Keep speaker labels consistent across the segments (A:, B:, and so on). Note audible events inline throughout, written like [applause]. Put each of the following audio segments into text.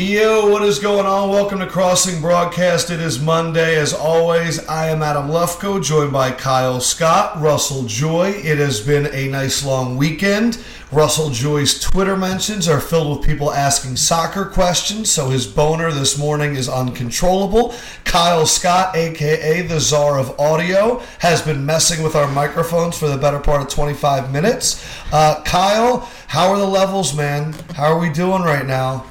A: Yo, what is going on? Welcome to Crossing Broadcast. It is Monday. As always, I am Adam Lefkoe, joined by Kyle Scott, Russell Joy. It has been a nice long weekend. Russell Joy's Twitter mentions are filled with people asking soccer questions, so his boner this morning is uncontrollable. Kyle Scott, aka the czar of audio, has been messing with our microphones for the better part of 25 minutes. Uh, Kyle, how are the levels, man? How are we doing right now?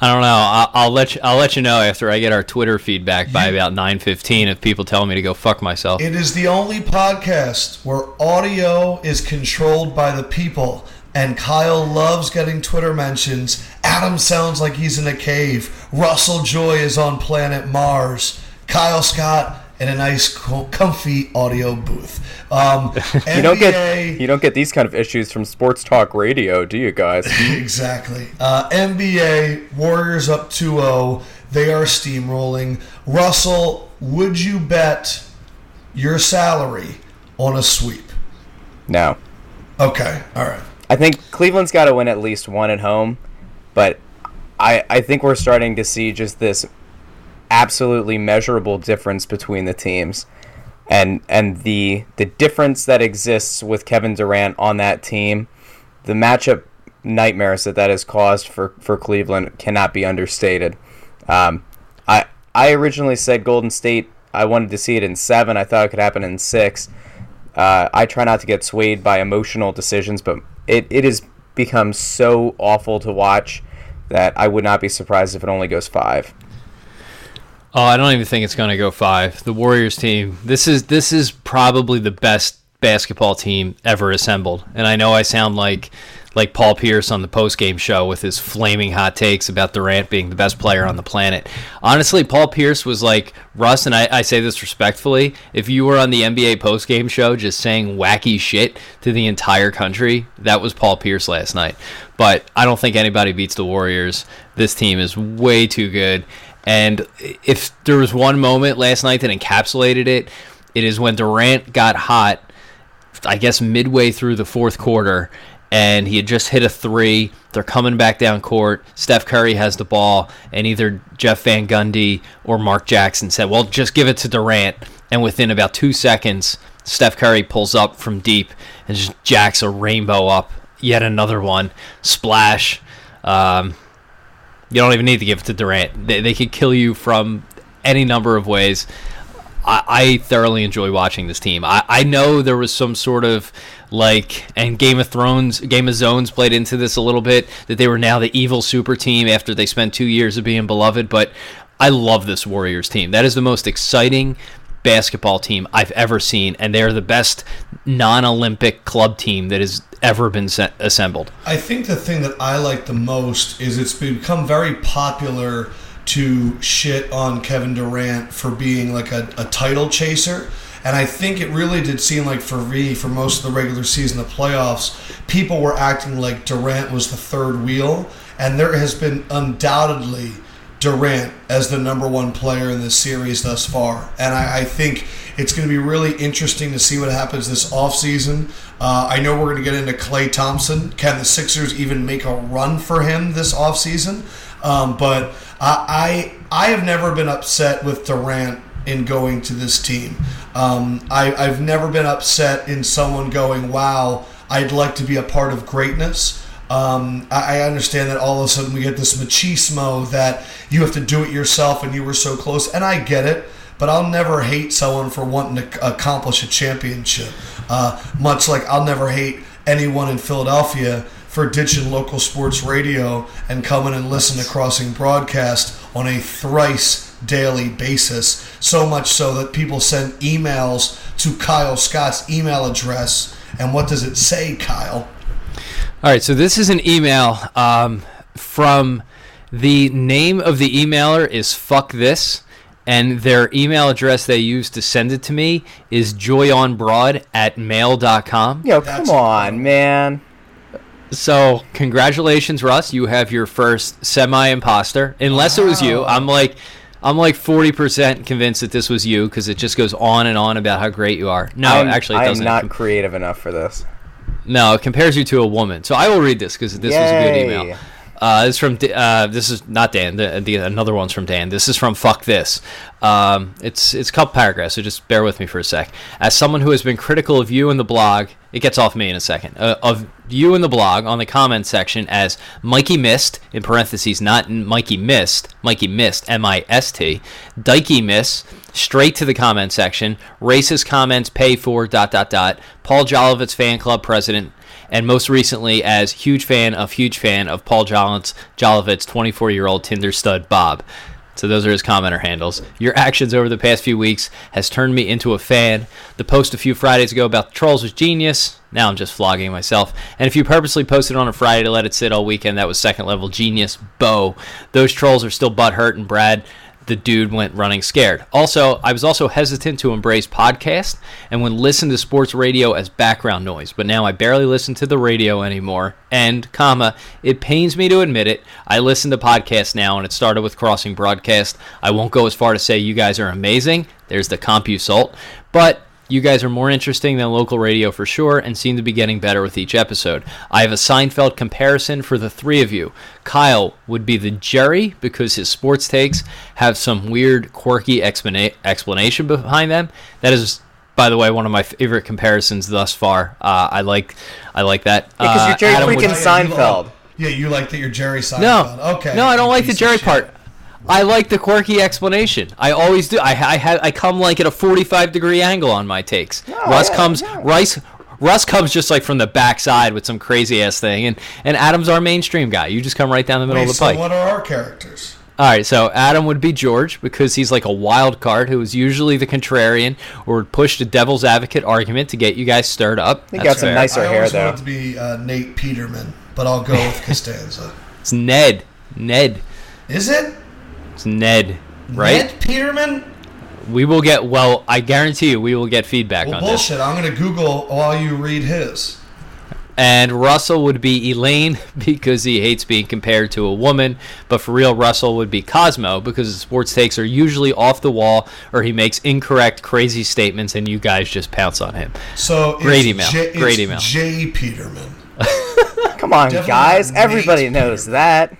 B: I don't know. I'll, I'll, let you. I'll let you know after I get our Twitter feedback by about nine fifteen if people tell me to go fuck myself.
A: It is the only podcast where audio is controlled by the people, and Kyle loves getting Twitter mentions. Adam sounds like he's in a cave. Russell Joy is on planet Mars. Kyle Scott in a nice, cool, comfy audio booth. Um, [laughs]
C: you don't get you don't get these kind of issues from sports talk radio, do you guys? [laughs]
A: exactly. Uh, NBA Warriors up 2-0. They are steamrolling. Russell, would you bet your salary on a sweep?
C: No.
A: Okay. All right.
C: I think Cleveland's got to win at least one at home, but I I think we're starting to see just this absolutely measurable difference between the teams and and the the difference that exists with Kevin Durant on that team, the matchup nightmares that that has caused for, for Cleveland cannot be understated. Um, I I originally said Golden State. I wanted to see it in seven. I thought it could happen in six. Uh, I try not to get swayed by emotional decisions, but it, it has become so awful to watch that I would not be surprised if it only goes five.
B: Oh, I don't even think it's going to go five. The Warriors team. This is this is probably the best basketball team ever assembled. And I know I sound like like Paul Pierce on the post game show with his flaming hot takes about Durant being the best player on the planet. Honestly, Paul Pierce was like Russ, and I, I say this respectfully. If you were on the NBA post game show just saying wacky shit to the entire country, that was Paul Pierce last night. But I don't think anybody beats the Warriors. This team is way too good. And if there was one moment last night that encapsulated it, it is when Durant got hot, I guess midway through the fourth quarter, and he had just hit a three. They're coming back down court. Steph Curry has the ball, and either Jeff Van Gundy or Mark Jackson said, Well, just give it to Durant. And within about two seconds, Steph Curry pulls up from deep and just jacks a rainbow up. Yet another one. Splash. Um, you don't even need to give it to Durant. They, they could kill you from any number of ways. I, I thoroughly enjoy watching this team. I, I know there was some sort of like, and Game of Thrones, Game of Zones played into this a little bit, that they were now the evil super team after they spent two years of being beloved, but I love this Warriors team. That is the most exciting basketball team I've ever seen, and they're the best non Olympic club team that has ever been se- assembled.
A: I think the thing that I like the most is it's become very popular to shit on Kevin Durant for being like a, a title chaser. And I think it really did seem like for me, for most of the regular season, the playoffs, people were acting like Durant was the third wheel. And there has been undoubtedly Durant as the number one player in this series thus far. And I, I think it's going to be really interesting to see what happens this offseason. Uh, I know we're going to get into Klay Thompson. Can the Sixers even make a run for him this offseason? Um, but I, I, I have never been upset with Durant in going to this team. Um, I, I've never been upset in someone going, wow, I'd like to be a part of greatness. Um, I, understand that all of a sudden we get this machismo that you have to do it yourself and you were so close, and I get it. But I'll never hate someone for wanting to accomplish a championship. Uh, much like I'll never hate anyone in Philadelphia for ditching local sports radio and coming and listening to Crossing Broadcast on a thrice daily basis. So much so that people send emails to Kyle Scott's email address. And what does it say, Kyle?
B: All right, so this is an email um, from the name of the emailer is fuck this, and their email address they use to send it to me is joyonbroad at mail.com.
C: Yo, come That's on, man.
B: So, congratulations, Russ. You have your first semi imposter. Unless wow. it was you. I'm like. I'm like 40% convinced that this was you because it just goes on and on about how great you are. No,
C: I'm,
B: actually, it doesn't.
C: I'm not creative enough for this.
B: No, it compares you to a woman. So I will read this because this Yay. was a good email. Uh, this is from uh, this is not Dan. The, the another one's from Dan. This is from fuck this. Um, it's it's a couple paragraphs, so just bear with me for a sec. As someone who has been critical of you in the blog, it gets off me in a second. Uh, of you in the blog on the comment section as Mikey missed in parentheses, not Mikey missed, Mikey missed, M I S T, Dikey miss. Straight to the comment section. Racist comments pay for dot dot dot. Paul Jolivet's fan club president and most recently as huge fan of huge fan of Paul Jolivet's 24 year old Tinder stud Bob. So those are his commenter handles. Your actions over the past few weeks has turned me into a fan. The post a few Fridays ago about the trolls was genius. Now I'm just flogging myself. And if you purposely posted on a Friday to let it sit all weekend, that was second level genius. Bo. Those trolls are still butthurt, and Brad the dude went running scared. Also, I was also hesitant to embrace podcast and would listen to sports radio as background noise, but now I barely listen to the radio anymore. And, comma, it pains me to admit it, I listen to podcasts now and it started with Crossing Broadcast. I won't go as far to say you guys are amazing. There's the CompuSalt, but you guys are more interesting than local radio for sure and seem to be getting better with each episode. I have a Seinfeld comparison for the three of you. Kyle would be the Jerry because his sports takes have some weird, quirky explana- explanation behind them. That is by the way, one of my favorite comparisons thus far. Uh, I like, I like that.
C: Because
B: uh,
C: you're Jerry
B: Adam would-
C: freaking Seinfeld.
A: Yeah, you like that you're Jerry Seinfeld.
B: no,
A: Okay.
B: No, I don't like the
A: Piece of
B: Jerry
A: shit.
B: part. I like the quirky explanation. I always do. I I, have, I come like at a 45 degree angle on my takes. Russ
C: yeah,
B: comes
C: yeah.
B: Rice Russ comes just like from the backside with some crazy ass thing, and and Adam's our mainstream guy. You just come right down the middle
A: Wait,
B: of the
A: so
B: pike.
A: what are our characters?
B: All right, so Adam would be George because he's like a wild card who is usually the contrarian or would push the devil's advocate argument to get you guys stirred up.
C: He got some
B: fair.
C: Nicer
A: I
C: hair,
A: always
C: though.
A: wanted to be uh, Nate Peterman, but I'll go with [laughs] Costanza.
B: It's Ned. Ned.
A: Is it?
B: It's Ned. Right?
A: Ned Peterman?
B: We will get well. I guarantee you, we will get feedback
A: Well,
B: on this.
A: bullshit. I'm going to Google while you read his.
B: And Russell would be Elaine [laughs] because he hates being compared to a woman. But for real, Russell would be Cosmo because his sports takes are usually off the wall or he makes incorrect, crazy statements and you guys just pounce on him.
A: So it's
B: Great email.
A: J, it's
B: Great email.
A: J. Peterman. [laughs]
C: Come on,
A: Definitely
C: guys.
A: not Nate
C: Everybody knows
A: Peterman.
C: that.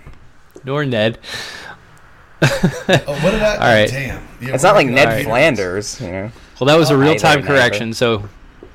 B: Nor Ned.
A: Oh, what did I?
B: All right.
A: Damn. Yeah,
C: It's not like Ned
A: Petermans.
C: Flanders, you know.
B: Well, that was a
C: Oh,
B: real time
C: neither, neither.
B: correction, so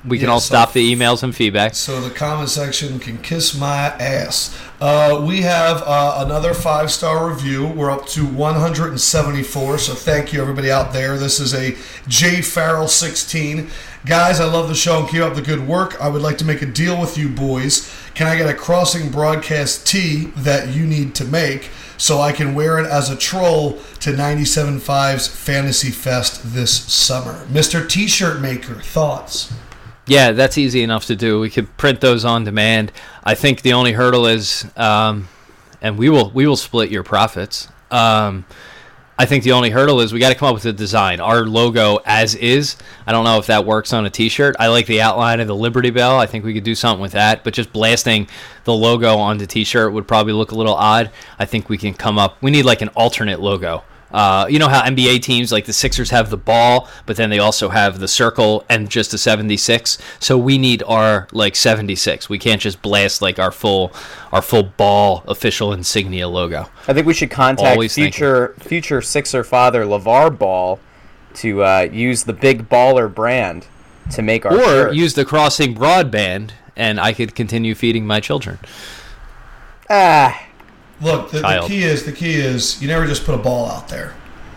B: we can
A: Yeah,
B: all
A: so-
B: stop the emails and feedback.
A: So the comment section can kiss my ass. Uh, we have uh, another five star review. We're up to 174. So thank you everybody out there. This is a J Farrell 16. Guys, I love the show and keep up the good work. I would like to make a deal with you boys. Can I get a crossing broadcast tee that you need to make so I can wear it as a troll to 97.5's Fantasy Fest this summer? Mr. T shirt maker, thoughts?
B: Yeah, that's easy enough to do. We could print those on demand. I think the only hurdle is, um, and we will we will split your profits. Um, I think the only hurdle is we got to come up with a design. Our logo as is. I don't know if that works on a T-shirt. I like the outline of the Liberty Bell. I think we could do something with that. But just blasting the logo on the T-shirt would probably look a little odd. I think we can come up. We need like an alternate logo. Uh, you know how NBA teams like the Sixers have the ball, but then they also have the circle and just a 76. So we need our like 76. We can't just blast like our full our full ball official insignia logo.
C: I think we should contact
B: Always thinking.
C: future future Sixer father LaVar Ball to uh, use the Big Baller brand to make our
B: or
C: shirt.
B: use the crossing broadband and I could continue feeding my children.
C: ah,
A: Look, the, the key is the key is you never just put a ball out there.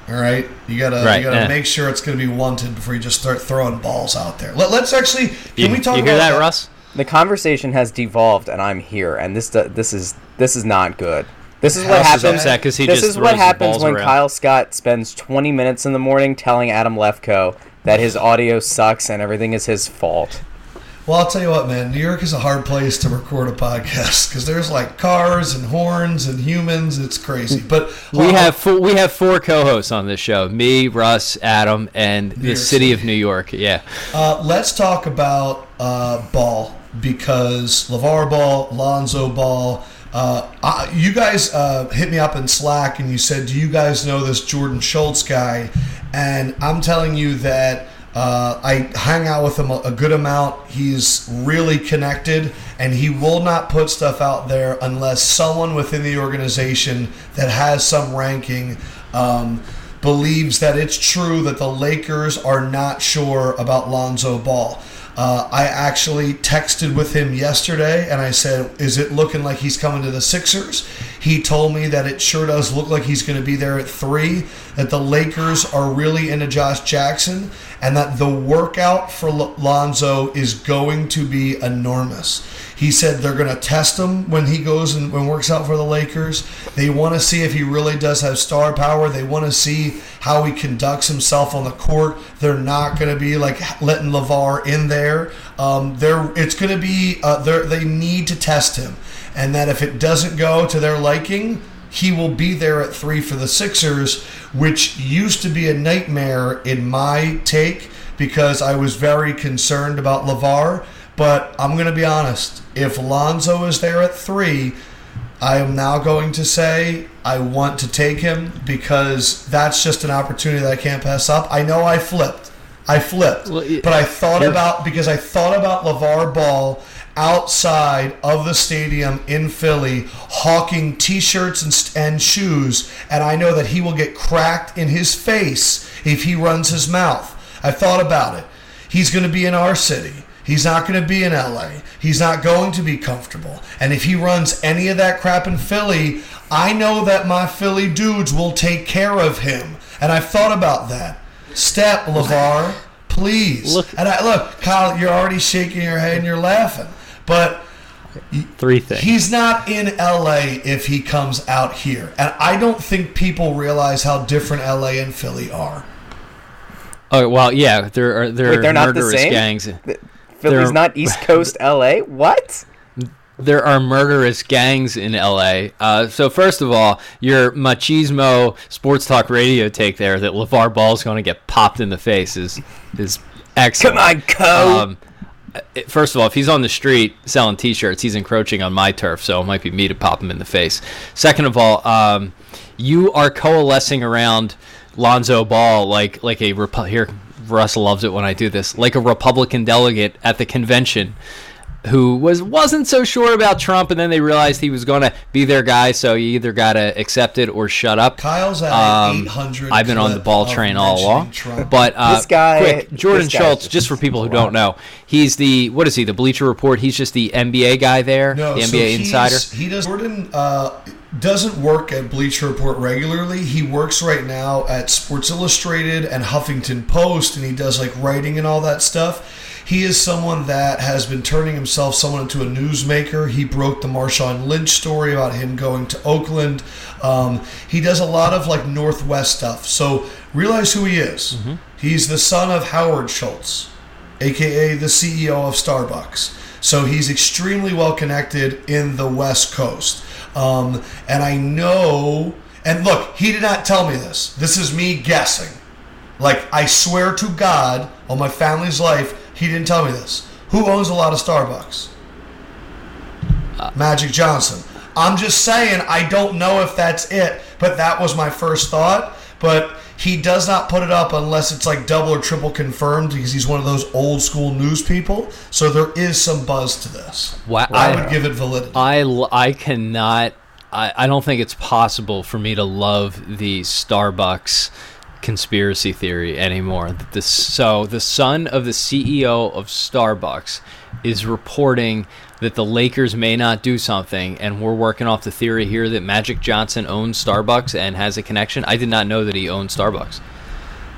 A: All right, you gotta
B: Right,
A: you gotta
B: yeah.
A: make sure it's gonna be wanted before you just start throwing balls out there. Let, us actually can
B: You,
A: we talk
B: you
A: about
B: hear that, Russ?
C: the conversation has devolved, and I'm here, and this do- this is this is not good. This is what happens.
B: upset 'cause he
C: this
B: just
C: is what happens when
B: around.
C: Kyle Scott spends 20 minutes in the morning telling Adam Lefkoe that his audio sucks and everything is his fault.
A: Well, I'll tell you what, man. New York is a hard place to record a podcast because there's like cars and horns and humans. It's crazy. But
B: We have four, we have four co-hosts on this show: me, Russ, Adam, and the
A: York
B: city
A: City.
B: of New York. Yeah,
A: Uh, let's talk about uh, Ball because LaVar Ball, Lonzo Ball. Uh, I, you guys uh, hit me up in Slack and you said, "Do you guys know this Jordan Schultz guy?" And I'm telling you that uh, I hang out with him a, good amount. He's really connected, and he will not put stuff out there unless someone within the organization that has some ranking um, believes that it's true that the Lakers are not sure about Lonzo Ball. Uh, I actually texted with him yesterday and I said, Is it looking like he's coming to the Sixers? He told me that it sure does look like he's going to be there at three, that the Lakers are really into Josh Jackson, and that the workout for Lonzo is going to be enormous. He said they're going to test him when he goes and when works out for the Lakers. They want to see if he really does have star power. They want to see how he conducts himself on the court. They're not going to be like letting LaVar in there. Um, they're it's going to be uh, they need to test him, and that if it doesn't go to their liking, he will be there at three for the Sixers, which used to be a nightmare in my take because I was very concerned about LaVar. But I'm going to be honest. If Lonzo is there at three, I am now going to say I want to take him because that's just an opportunity that I can't pass up. I know I flipped. I flipped. Well, it, but I thought about because I thought about LaVar Ball outside of the stadium in Philly hawking t-shirts and, and shoes and I know that he will get cracked in his face if he runs his mouth. I thought about it. He's going to be in our city. He's not going to be in LA. He's not going to be comfortable. And if he runs any of that crap in Philly, I know that my Philly dudes will take care of him. And I've thought about that. Step, LaVar, please. Look. And I, look, Kyle, you're already shaking your head and you're laughing. But
B: three things.
A: He's not in LA if he comes out here. And I don't think people realize how different LA and Philly are.
B: Oh well, yeah, there are there
C: Wait,
B: are murderous
C: gangs. Philly's not [laughs] East Coast LA. What?
B: There are murderous gangs in LA. Uh, so first of all, your machismo sports talk radio take there that LaVar Ball's going to get popped in the face is is excellent.
C: Come on, Co. Um,
B: first of all, if he's on the street selling T-shirts, he's encroaching on my turf, so it might be me to pop him in the face. Second of all, um, you are coalescing around Lonzo Ball like like a here Russ loves it when I do this, like a Republican delegate at the convention who was wasn't so sure about Trump, and then they realized he was going to be their guy. So you either got to accept it or shut up.
A: Kyle's at um, 800.
B: I've been on the ball train all along.
C: Trump.
B: But uh,
C: this guy,
B: quick, Jordan Schultz, just for people who don't know, he's the what is he? The Bleacher Report. He's just the NBA guy there,
A: no,
B: the NBA
A: so
B: insider.
A: He does. Jordan. Uh, doesn't work at Bleacher Report regularly. He works right now at Sports Illustrated and Huffington Post, and he does like writing and all that stuff. He is someone that has been turning himself someone into a newsmaker. He broke the Marshawn Lynch story about him going to Oakland. Um, he does a lot of like Northwest stuff. So realize who he is. Mm-hmm. He's the son of Howard Schultz, aka the CEO of Starbucks. So he's extremely well connected in the West Coast. Um, and I know, and look, he did not tell me this. This is me guessing. Like, I swear to God, on my family's life, he didn't tell me this. Who owns a lot of Starbucks? Uh, Magic Johnson. I'm just saying, I don't know if that's it, but that was my first thought. But he does not put it up unless it's like double or triple confirmed because he's one of those old school news people. So there is some buzz to this.
B: Wow.
A: I, I would give it validity.
B: I, I cannot, I, I don't think it's possible for me to love the Starbucks conspiracy theory anymore. So the son of the CEO of Starbucks is reporting that the Lakers may not do something, and we're working off the theory here that Magic Johnson owns Starbucks and has a connection. I did not know that he owned Starbucks.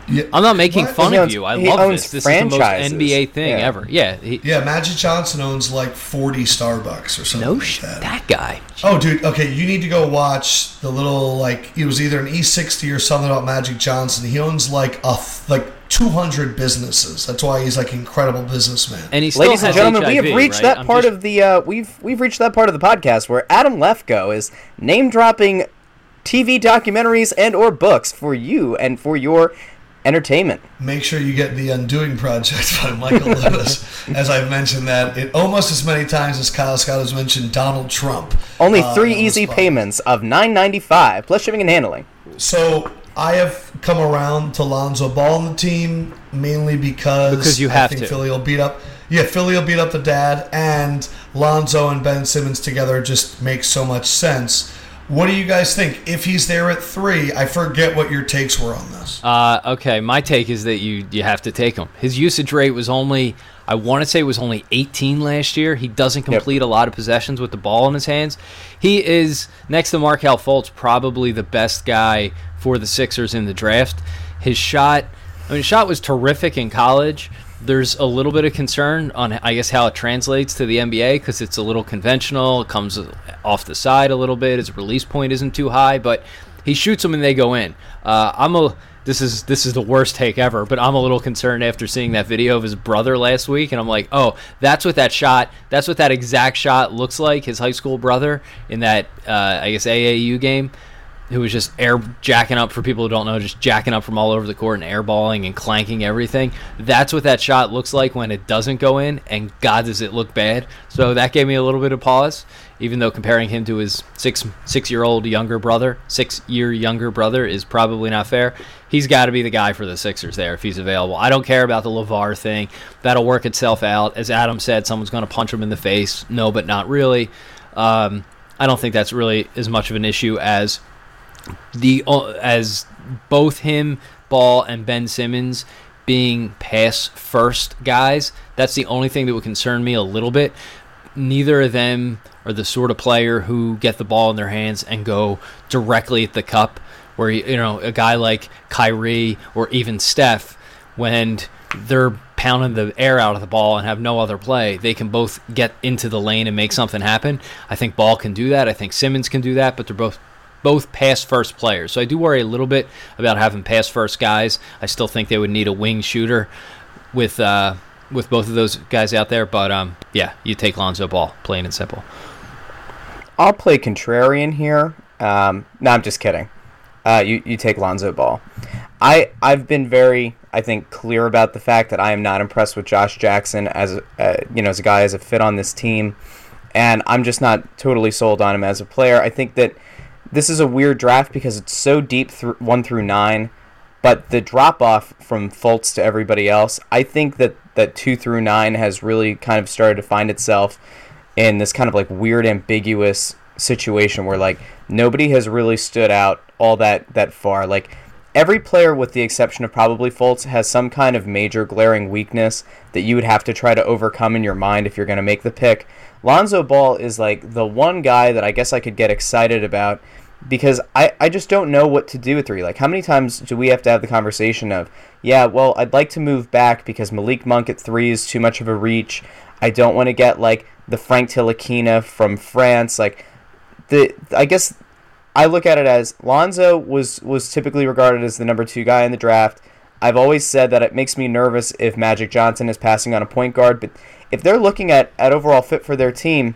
B: Yeah. I'm not making what? fun he of owns, you. I love this. This franchises. is the most NBA thing yeah. ever. Yeah.
A: He, yeah, Magic Johnson owns like 40 Starbucks or something. No like that.
B: that guy.
A: Oh, dude. Okay, you need to go watch the little like it was either an E60 or something about Magic Johnson. He owns like a like 200 businesses. That's why he's like an incredible businessman.
B: And he's
C: ladies
B: and
C: gentlemen,
B: HIV,
C: we have reached
B: right?
C: that
B: I'm
C: part
B: just...
C: of the uh, we've we've reached that part of the podcast where Adam Lefkoe is name dropping TV documentaries and or books for you and for your entertainment.
A: Make sure you get the Undoing Project by Michael [laughs] Lewis. As I've mentioned that it almost as many times as Kyle Scott has mentioned Donald Trump.
C: Only uh, three uh, easy payments of nine ninety five plus shipping and handling.
A: So I have come around to Lonzo Ball on the team mainly because
B: because you have
A: I think
B: to.
A: Philly will beat up. Yeah, Philly will beat up the dad, and Lonzo and Ben Simmons together just makes so much sense. What do you guys think? If he's there at three, I forget what your takes were on this.
B: Uh, okay, my take is that you you have to take him. His usage rate was only I want to say it was only 18 last year. He doesn't complete yep. a lot of possessions with the ball in his hands. He is next to Markelle Fultz probably the best guy for the Sixers in the draft. His shot, I mean, his shot was terrific in college. There's a little bit of concern on, I guess, how it translates to the NBA because it's a little conventional. It comes off the side a little bit. His release point isn't too high, but he shoots them and they go in. Uh, I'm a this is this is the worst take ever, but I'm a little concerned after seeing that video of his brother last week, and I'm like, oh, that's what that shot, that's what that exact shot looks like. His high school brother in that, uh, I guess AAU game who was just air jacking up for people who don't know, just jacking up from all over the court and airballing and clanking everything. That's what that shot looks like when it doesn't go in, and God does it look bad. So that gave me a little bit of pause, even though comparing him to his six six year old younger brother, six year younger brother, is probably not fair. He's got to be the guy for the Sixers there if he's available. I don't care about the LaVar thing; that'll work itself out. As Adam said, someone's going to punch him in the face. No, but not really. Um, I don't think that's really as much of an issue as the uh, as both him, Ball, and Ben Simmons being pass first guys. That's the only thing that would concern me a little bit. Neither of them are the sort of player who get the ball in their hands and go directly at the cup. Where you know a guy like Kyrie or even Steph, when they're pounding the air out of the ball and have no other play, they can both get into the lane and make something happen. I think Ball can do that. I think Simmons can do that, but they're both both pass first players. So I do worry a little bit about having pass first guys. I still think they would need a wing shooter with uh, with both of those guys out there. But um, yeah, you take Lonzo Ball, plain and simple.
C: I'll play contrarian here. Um, no, I'm just kidding. Uh, you you take Lonzo Ball. I I've been very I think clear about the fact that I am not impressed with Josh Jackson as uh, you know as a guy as a fit on this team, and I'm just not totally sold on him as a player. I think that this is a weird draft because it's so deep through one through nine, but the drop off from Fultz to everybody else, I think that that two through nine has really kind of started to find itself in this kind of like weird ambiguous situation where like nobody has really stood out all that that far. Like every player with the exception of probably Fultz has some kind of major glaring weakness that you would have to try to overcome in your mind if you're going to make the pick. Lonzo Ball is like the one guy that I guess I could get excited about because I, I just don't know what to do with three. Like, how many times do we have to have the conversation of, yeah, well, I'd like to move back because Malik Monk at three is too much of a reach. I don't want to get like the Frank Ntilikina from France. Like, the I guess I look at it as Lonzo was was typically regarded as the number two guy in the draft. I've always said that it makes me nervous if Magic Johnson is passing on a point guard, but if they're looking at, at overall fit for their team,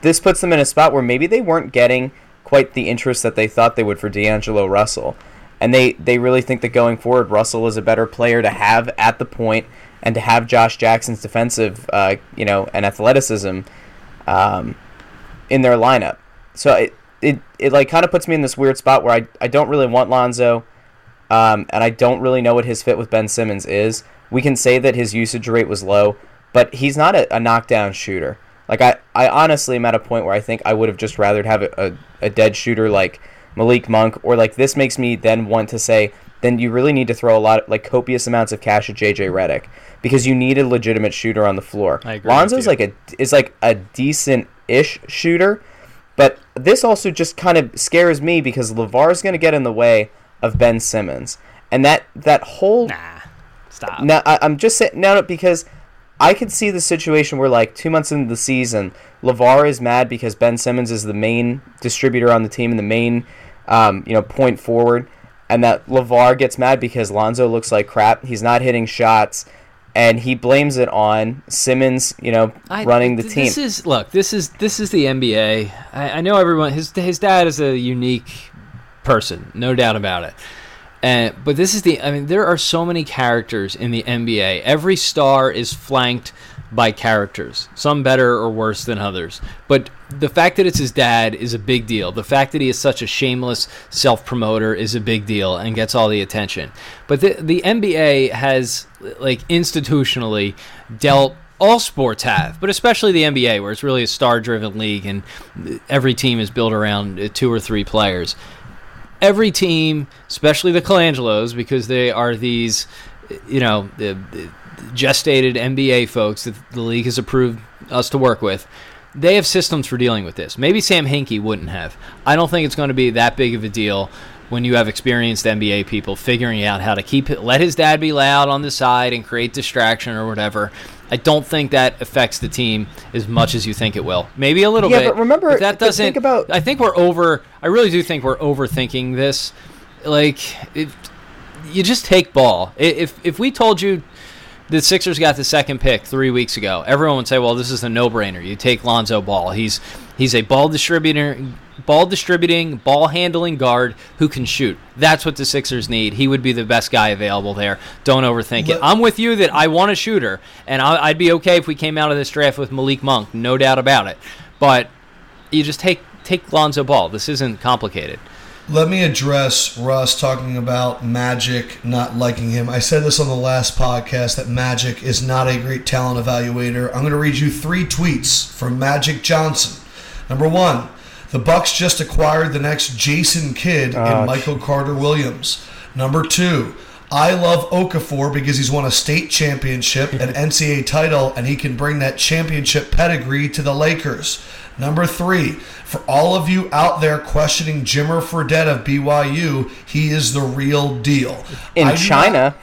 C: this puts them in a spot where maybe they weren't getting quite the interest that they thought they would for D'Angelo Russell. And they, they really think that going forward, Russell is a better player to have at the point and to have Josh Jackson's defensive, uh, you know, and athleticism um, in their lineup. So it, it, like kind of puts me in this weird spot where I, I don't really want Lonzo, um, and I don't really know what his fit with Ben Simmons is. We can say that his usage rate was low, but he's not a, a knockdown shooter. Like I, I honestly am at a point where I think I would have just rather have a, a, a dead shooter like Malik Monk, or like this makes me then want to say, then you really need to throw a lot, of, like copious amounts of cash at JJ Redick because you need a legitimate shooter on the floor. Lonzo's like a is like a decent ish shooter, but this also just kind of scares me because LaVar is going to get in the way of Ben Simmons, and that that whole
B: nah, stop.
C: Now I, am just saying no, no because I could see the situation where, like, two months into the season, LaVar is mad because Ben Simmons is the main distributor on the team and the main, um, you know, point forward, and that LaVar gets mad because Lonzo looks like crap. He's not hitting shots, and he blames it on Simmons, you know, I, running the team.
B: This is look. This is this is the NBA. I, I know everyone. His his dad is a unique person, no doubt about it. And, but this is the, I mean, there are so many characters in the NBA. Every star is flanked by characters, some better or worse than others. But the fact that it's his dad is a big deal. The fact that he is such a shameless self promoter is a big deal and gets all the attention. But the, the NBA has, like, institutionally dealt all sports have, but especially the NBA, where it's really a star-driven league and every team is built around uh, two or three players. Every team, especially the Colangelos, because they are these, you know, the, the gestated NBA folks that the league has approved us to work with. They have systems for dealing with this. Maybe Sam Hinkie wouldn't have. I don't think it's going to be that big of a deal when you have experienced NBA people figuring out how to keep it, let his dad be loud on the side and create distraction or whatever. I don't think that affects the team as much as you think it will. Maybe a little
C: Yeah,
B: bit.
C: but remember-
B: that doesn't.
C: think about-
B: I think we're over. I really do think we're overthinking this. Like, if you just take ball. If if we told you the Sixers got the second pick three weeks ago, everyone would say, "Well, this is a no-brainer. You take Lonzo Ball. He's he's a ball distributor, ball distributing, ball handling guard who can shoot. That's what the Sixers need. He would be the best guy available there. Don't overthink it. I'm with you that I want a shooter, and I, I'd be okay if we came out of this draft with Malik Monk, no doubt about it. But you just take take Lonzo Ball. This isn't complicated.
A: Let me address Russ talking about Magic not liking him. I said this on the last podcast that Magic is not a great talent evaluator. I'm going to read you three tweets from Magic Johnson. Number one, the Bucks just acquired the next Jason Kidd in Michael Carter Williams. Number two, I love Okafor because he's won a state championship, an [laughs] NCAA title, and he can bring that championship pedigree to the Lakers. Number three, for all of you out there questioning Jimmer Fredette of BYU, he is the real deal.
C: In
A: I not-
C: China,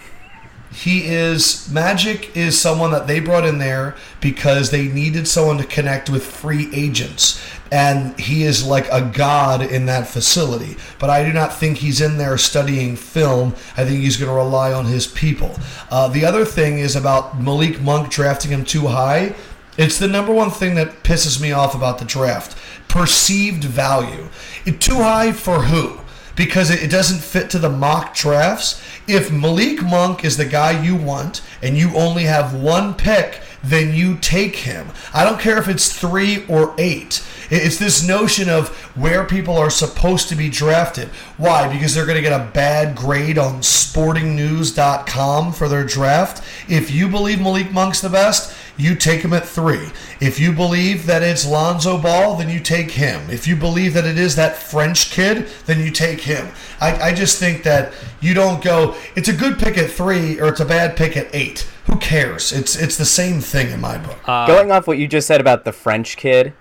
A: he is Magic is someone that they brought in there because they needed someone to connect with free agents. And he is like a god in that facility. But I do not think he's in there studying film. I think he's going to rely on his people. Uh, the other thing is about Malik Monk drafting him too high it's the number one thing that pisses me off about the draft perceived value it, too high for who because it, it doesn't fit to the mock drafts. If Malik Monk is the guy you want and you only have one pick, then you take him. I don't care if it's three or eight. It's this notion of where people are supposed to be drafted. Why? Because they're going to get a bad grade on sportingnews.com for their draft. If you believe Malik Monk's the best, you take him at three. If you believe that it's Lonzo Ball, then you take him. If you believe that it is that French kid, then you take him. I, I just think that you don't go, it's a good pick at three or it's a bad pick at eight. Who cares? It's it's the same thing in my book.
C: going off what you just said about the French kid,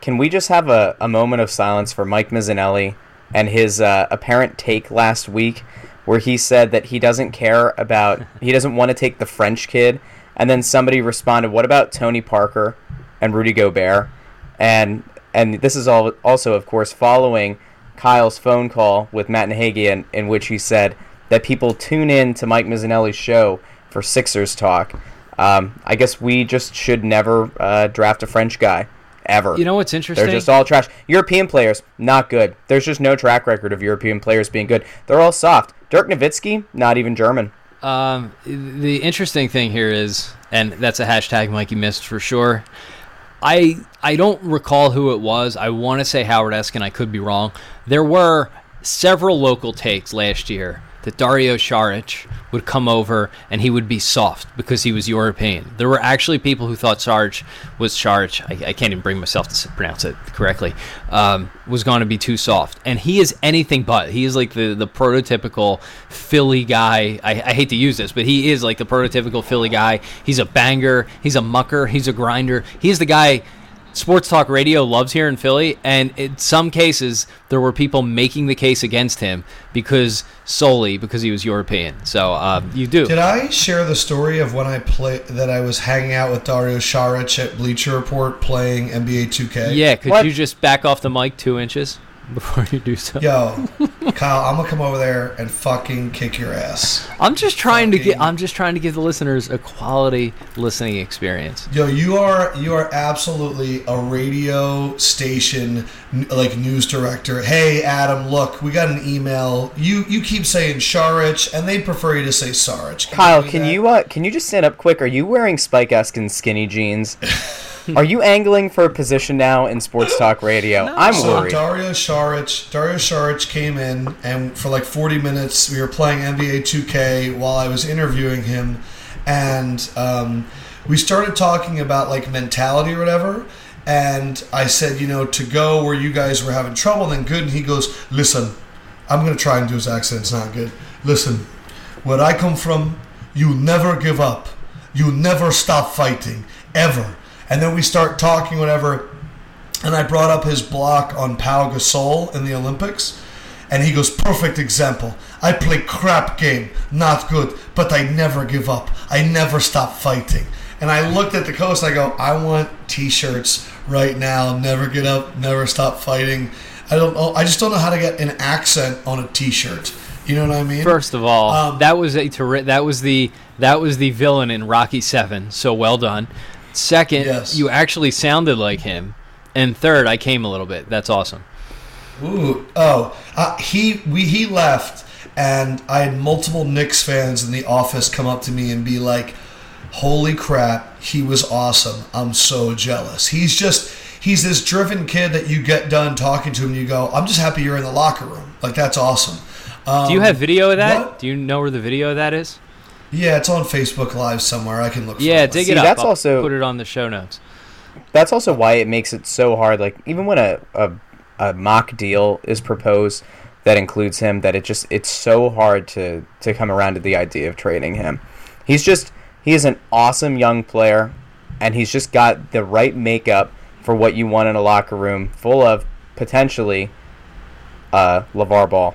C: can we just have a, a moment of silence for Mike Missanelli and his uh, apparent take last week where he said that he doesn't care about, he doesn't want to take the French kid. And then somebody responded, what about Tony Parker and Rudy Gobert? And and this is all also, of course, following Kyle's phone call with Matt Nahagi in, in which he said that people tune in to Mike Missanelli's show for Sixers talk. Um, I guess we just should never uh, draft a French guy ever.
B: You know what's interesting?
C: They're just all trash. European players, not good. There's just no track record of European players being good. They're all soft. Dirk Nowitzki, not even German.
B: Um, the interesting thing here is, and that's a hashtag Mikey missed for sure. I I don't recall who it was. I want to say Howard Eskin. I could be wrong. There were several local takes last year that Dario Saric would come over and he would be soft because he was European. There were actually people who thought Saric was Saric. I, I can't even bring myself to pronounce it correctly. Um, was going to be too soft, and he is anything but. He is like the the prototypical Philly guy. I, I hate to use this, but he is like the prototypical Philly guy. He's a banger. He's a mucker. He's a grinder. He's the guy sports talk radio loves here in Philly, and in some cases there were people making the case against him because solely because he was European. So uh, you do.
A: Did I share the story of when I play that I was hanging out with Dario Saric at Bleacher Report playing NBA 2K?
B: yeah, could
C: What?
B: you just back off the mic two inches before you do so?
A: Yo, Kyle, I'm gonna come over there and fucking kick your ass.
B: I'm just trying to get. I'm just trying to give the listeners a quality listening experience.
A: Yo, you are you are absolutely a radio station like news director. Hey, Adam, look, we got an email. You you keep saying Sharich, and they prefer you to say Sarich.
C: Kyle, can
A: that?
C: you uh, can you just stand up quick? Are you wearing Spike Eskin skinny jeans? [laughs] [laughs] Are you angling for a position now in sports talk radio? I'm
A: So
C: worried.
A: Dario Saric, Dario Saric came in, and for like 40 minutes, we were playing NBA 2K while I was interviewing him, and um, we started talking about like mentality or whatever. And I said, you know, to go where you guys were having trouble, then good. And he goes, listen, I'm going to try and do his accent. It's not good. Listen, where I come from, you never give up. You never stop fighting, ever. And then we start talking, whatever. And I brought up his block on Pau Gasol in the Olympics. And he goes, perfect example. I play crap game, not good, but I never give up. I never stop fighting. And I looked at the coach. I go, I want T-shirts right now. Never get up, never stop fighting. I don't know. I just don't know how to get an accent on a T-shirt. You know what I mean?
B: First of all,
A: Um,
B: that was a terri- that was the that was the villain in Rocky Seven. So well done. Second,
A: Yes.
B: you actually sounded like him. And third, I came a little bit. That's awesome.
A: Ooh, oh, uh, he we he left, and I had multiple Knicks fans in the office come up to me and be like, "Holy crap, he was awesome! I'm so jealous." He's just he's this driven kid that you get done talking to him, and you go, "I'm just happy you're in the locker room. Like that's awesome." Um,
B: Do you have video of that?
A: what?
B: Do you know where the video of that is?
A: Yeah, it's on Facebook Live somewhere. I can look. For it.
B: Yeah,
A: it.
B: dig
C: See,
B: it up.
C: that's
B: I'll
C: also-
B: put it on the show notes.
C: That's also why it makes it so hard. Like even when a, a a mock deal is proposed that includes him, that it just it's so hard to to come around to the idea of trading him. He's just he is an awesome young player, and he's just got the right makeup for what you want in a locker room full of potentially uh, LaVar Ball.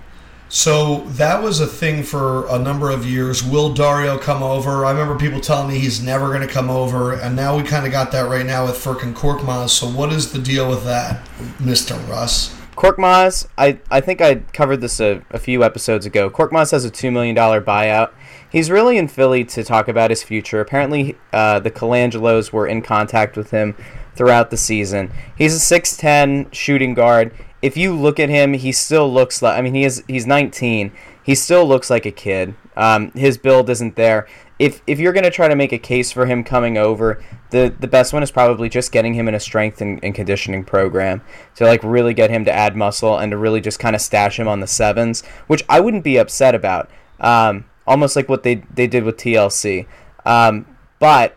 A: So that was a thing for a number of years. Will Dario come over? I remember people telling me he's never going to come over, and now we kind of got that right now with Furkan Korkmaz. So what is the deal with that, Mister Russ?
C: Korkmaz, I, I think I covered this a, a few episodes ago. Korkmaz has a $2 million buyout. He's really in Philly to talk about his future. Apparently, uh, the Colangelos were in contact with him throughout the season. He's a 6'10 shooting guard. If you look at him, he still looks like, I mean, he is, he's 19. He still looks like a kid. Um, his build isn't there. If, if you're to try to make a case for him coming over, the, the best one is probably just getting him in a strength and, and conditioning program to like really get him to add muscle and to really just kind of stash him on the sevens, which I wouldn't be upset about. Um, almost like what they, they did with TLC. Um, but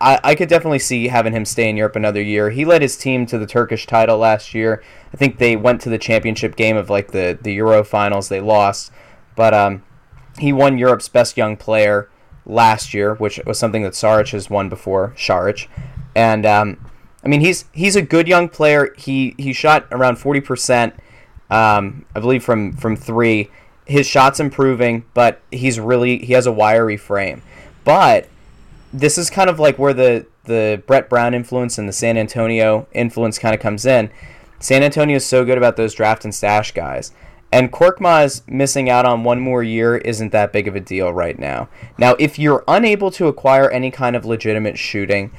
C: I, I could definitely see having him stay in Europe another year. He led his team to the Turkish title last year. I think they went to the championship game of like the, the Euro finals. They lost. But um, he won Europe's best young player last year, which was something that Saric has won before, Saric. And um, I mean, he's he's a good young player. He he shot around forty percent, um, I believe, from from three. His shot's improving, but he's really he has a wiry frame. But this is kind of like where the the Brett Brown influence and the San Antonio influence kind of comes in. San Antonio is so good about those draft and stash guys. And Korkmaz missing out on one more year isn't that big of a deal right now. Now, if you're unable to acquire any kind of legitimate shooting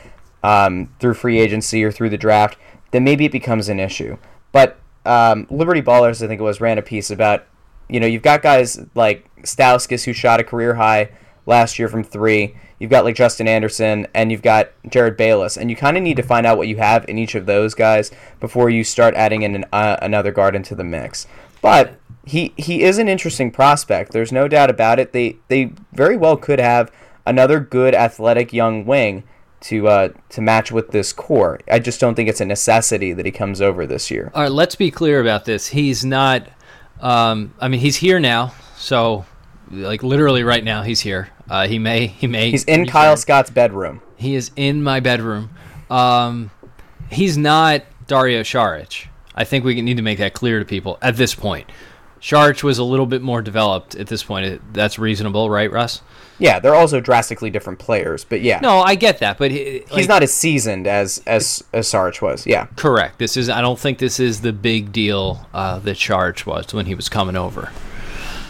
C: um, through free agency or through the draft, then maybe it becomes an issue. But um, Liberty Ballers, I think it was, ran a piece about, you know, you've got guys like Stauskas who shot a career high last year from three. You've got like Justin Anderson and you've got Jerryd Bayless, and you kind of need to find out what you have in each of those guys before you start adding in an, uh, another guard into the mix. But he he is an interesting prospect. There's no doubt about it. They they very well could have another good athletic young wing to uh, to match with this core. I just don't think it's a necessity that he comes over this year.
B: All right, let's be clear about this. He's not. Um, I mean, he's here now, so like literally right now, he's here. Uh, he may. He may.
C: He's in
B: return.
C: Kyle Scott's bedroom.
B: He is in my bedroom. Um, he's not Dario Saric. I think we need to make that clear to people at this point. Saric was a little bit more developed at this point. That's reasonable, right, Russ?
C: Yeah, they're also drastically different players, but yeah,
B: No, I get that, but he,
C: he's
B: like,
C: not as seasoned as as as Sarge was. Yeah,
B: correct. This is. I don't think this is the big deal uh, that Saric was when he was coming over.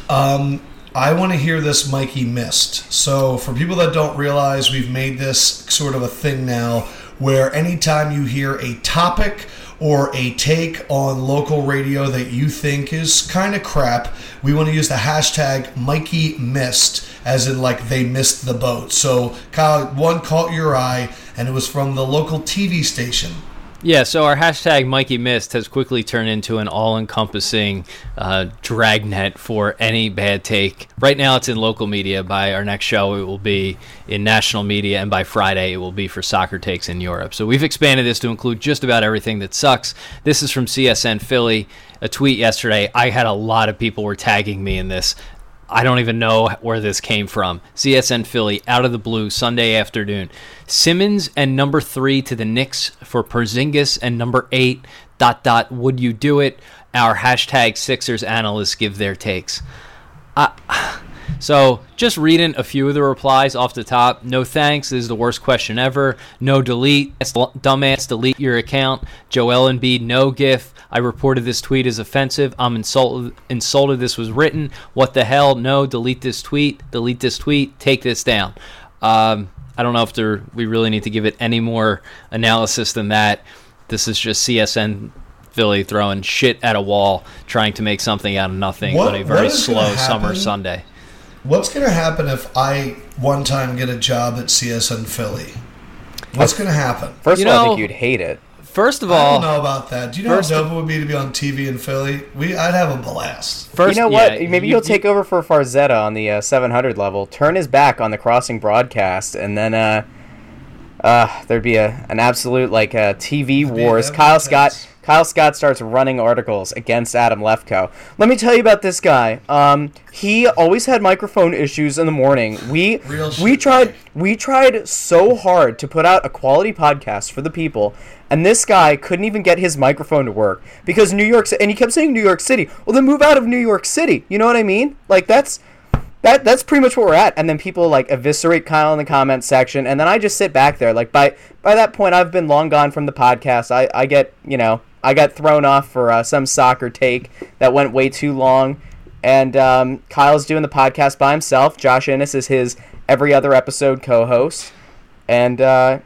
A: Um, I want to hear this Mikey missed. So, for people that don't realize, we've made this sort of a thing now where anytime you hear a topic or a take on local radio that you think is kind of crap, we want to use the hashtag Mikey missed, as in like they missed the boat. So, Kyle, one caught your eye, and it was from the local TV station.
B: Yeah, so our hashtag Mikey Missed has quickly turned into an all encompassing uh, dragnet for any bad take. Right now it's in local media. By our next show, it will be in national media, and by Friday, it will be for soccer takes in Europe. So we've expanded this to include just about everything that sucks. This is from CSN Philly. A tweet yesterday. I had a lot of people were tagging me in this. I don't even know where this came from. CSN Philly out of the blue Sunday afternoon. Simmons and number three to the Knicks for Porzingis and number eight. Dot dot. Would you do it? Our hashtag Sixers analysts give their takes. Uh, so just reading a few of the replies off the top. No thanks this is the worst question ever. No delete. Dumbass, delete your account. Joel Embiid, no gif. I reported this tweet as offensive. I'm insulted. Insulted. This was written. What the hell? No. Delete this tweet. Delete this tweet. Take this down. Um, I don't know if there, we really need to give it any more analysis than that. This is just CSN Philly throwing shit at a wall, trying to make something out of nothing
A: What-
B: on a very
A: what is gonna
B: slow summer? Sunday.
A: What's going to happen if I one time get a job at CSN Philly? What's going to happen?
C: First
B: You
C: of all, I
B: know-
C: think you'd hate it.
B: First of all, I
A: don't know about that. Do you know
B: first-
A: how dope it would be to be on TV in Philly? We, I'd have a blast.
B: first
C: you know what?
B: yeah,
C: Maybe
B: you-
C: you'll take over for Farzetta on the uh, 700 level, turn his back on the crossing broadcast, and then uh, uh, there'd be a an absolute like uh, TV wars. Kyle
A: intense-
C: Scott. Kyle Scott starts running articles against Adam Lefkoe. Let me tell you about this guy. Um, he always had microphone issues in the morning. We
A: Real
C: we
A: shit.
C: tried we tried so hard to put out a quality podcast for the people, and this guy couldn't even get his microphone to work because New York and he kept saying New York City. Well, then move out of New York City. You know what I mean? Like that's that that's pretty much what we're at. And then people like eviscerate Kyle in the comments section, and then I just sit back there. Like by by that point, I've been long gone from the podcast. I I get you know I got thrown off for uh, some soccer take that went way too long. And um, Kyle's doing the podcast by himself. Josh Innes is his every other episode co-host, and uh,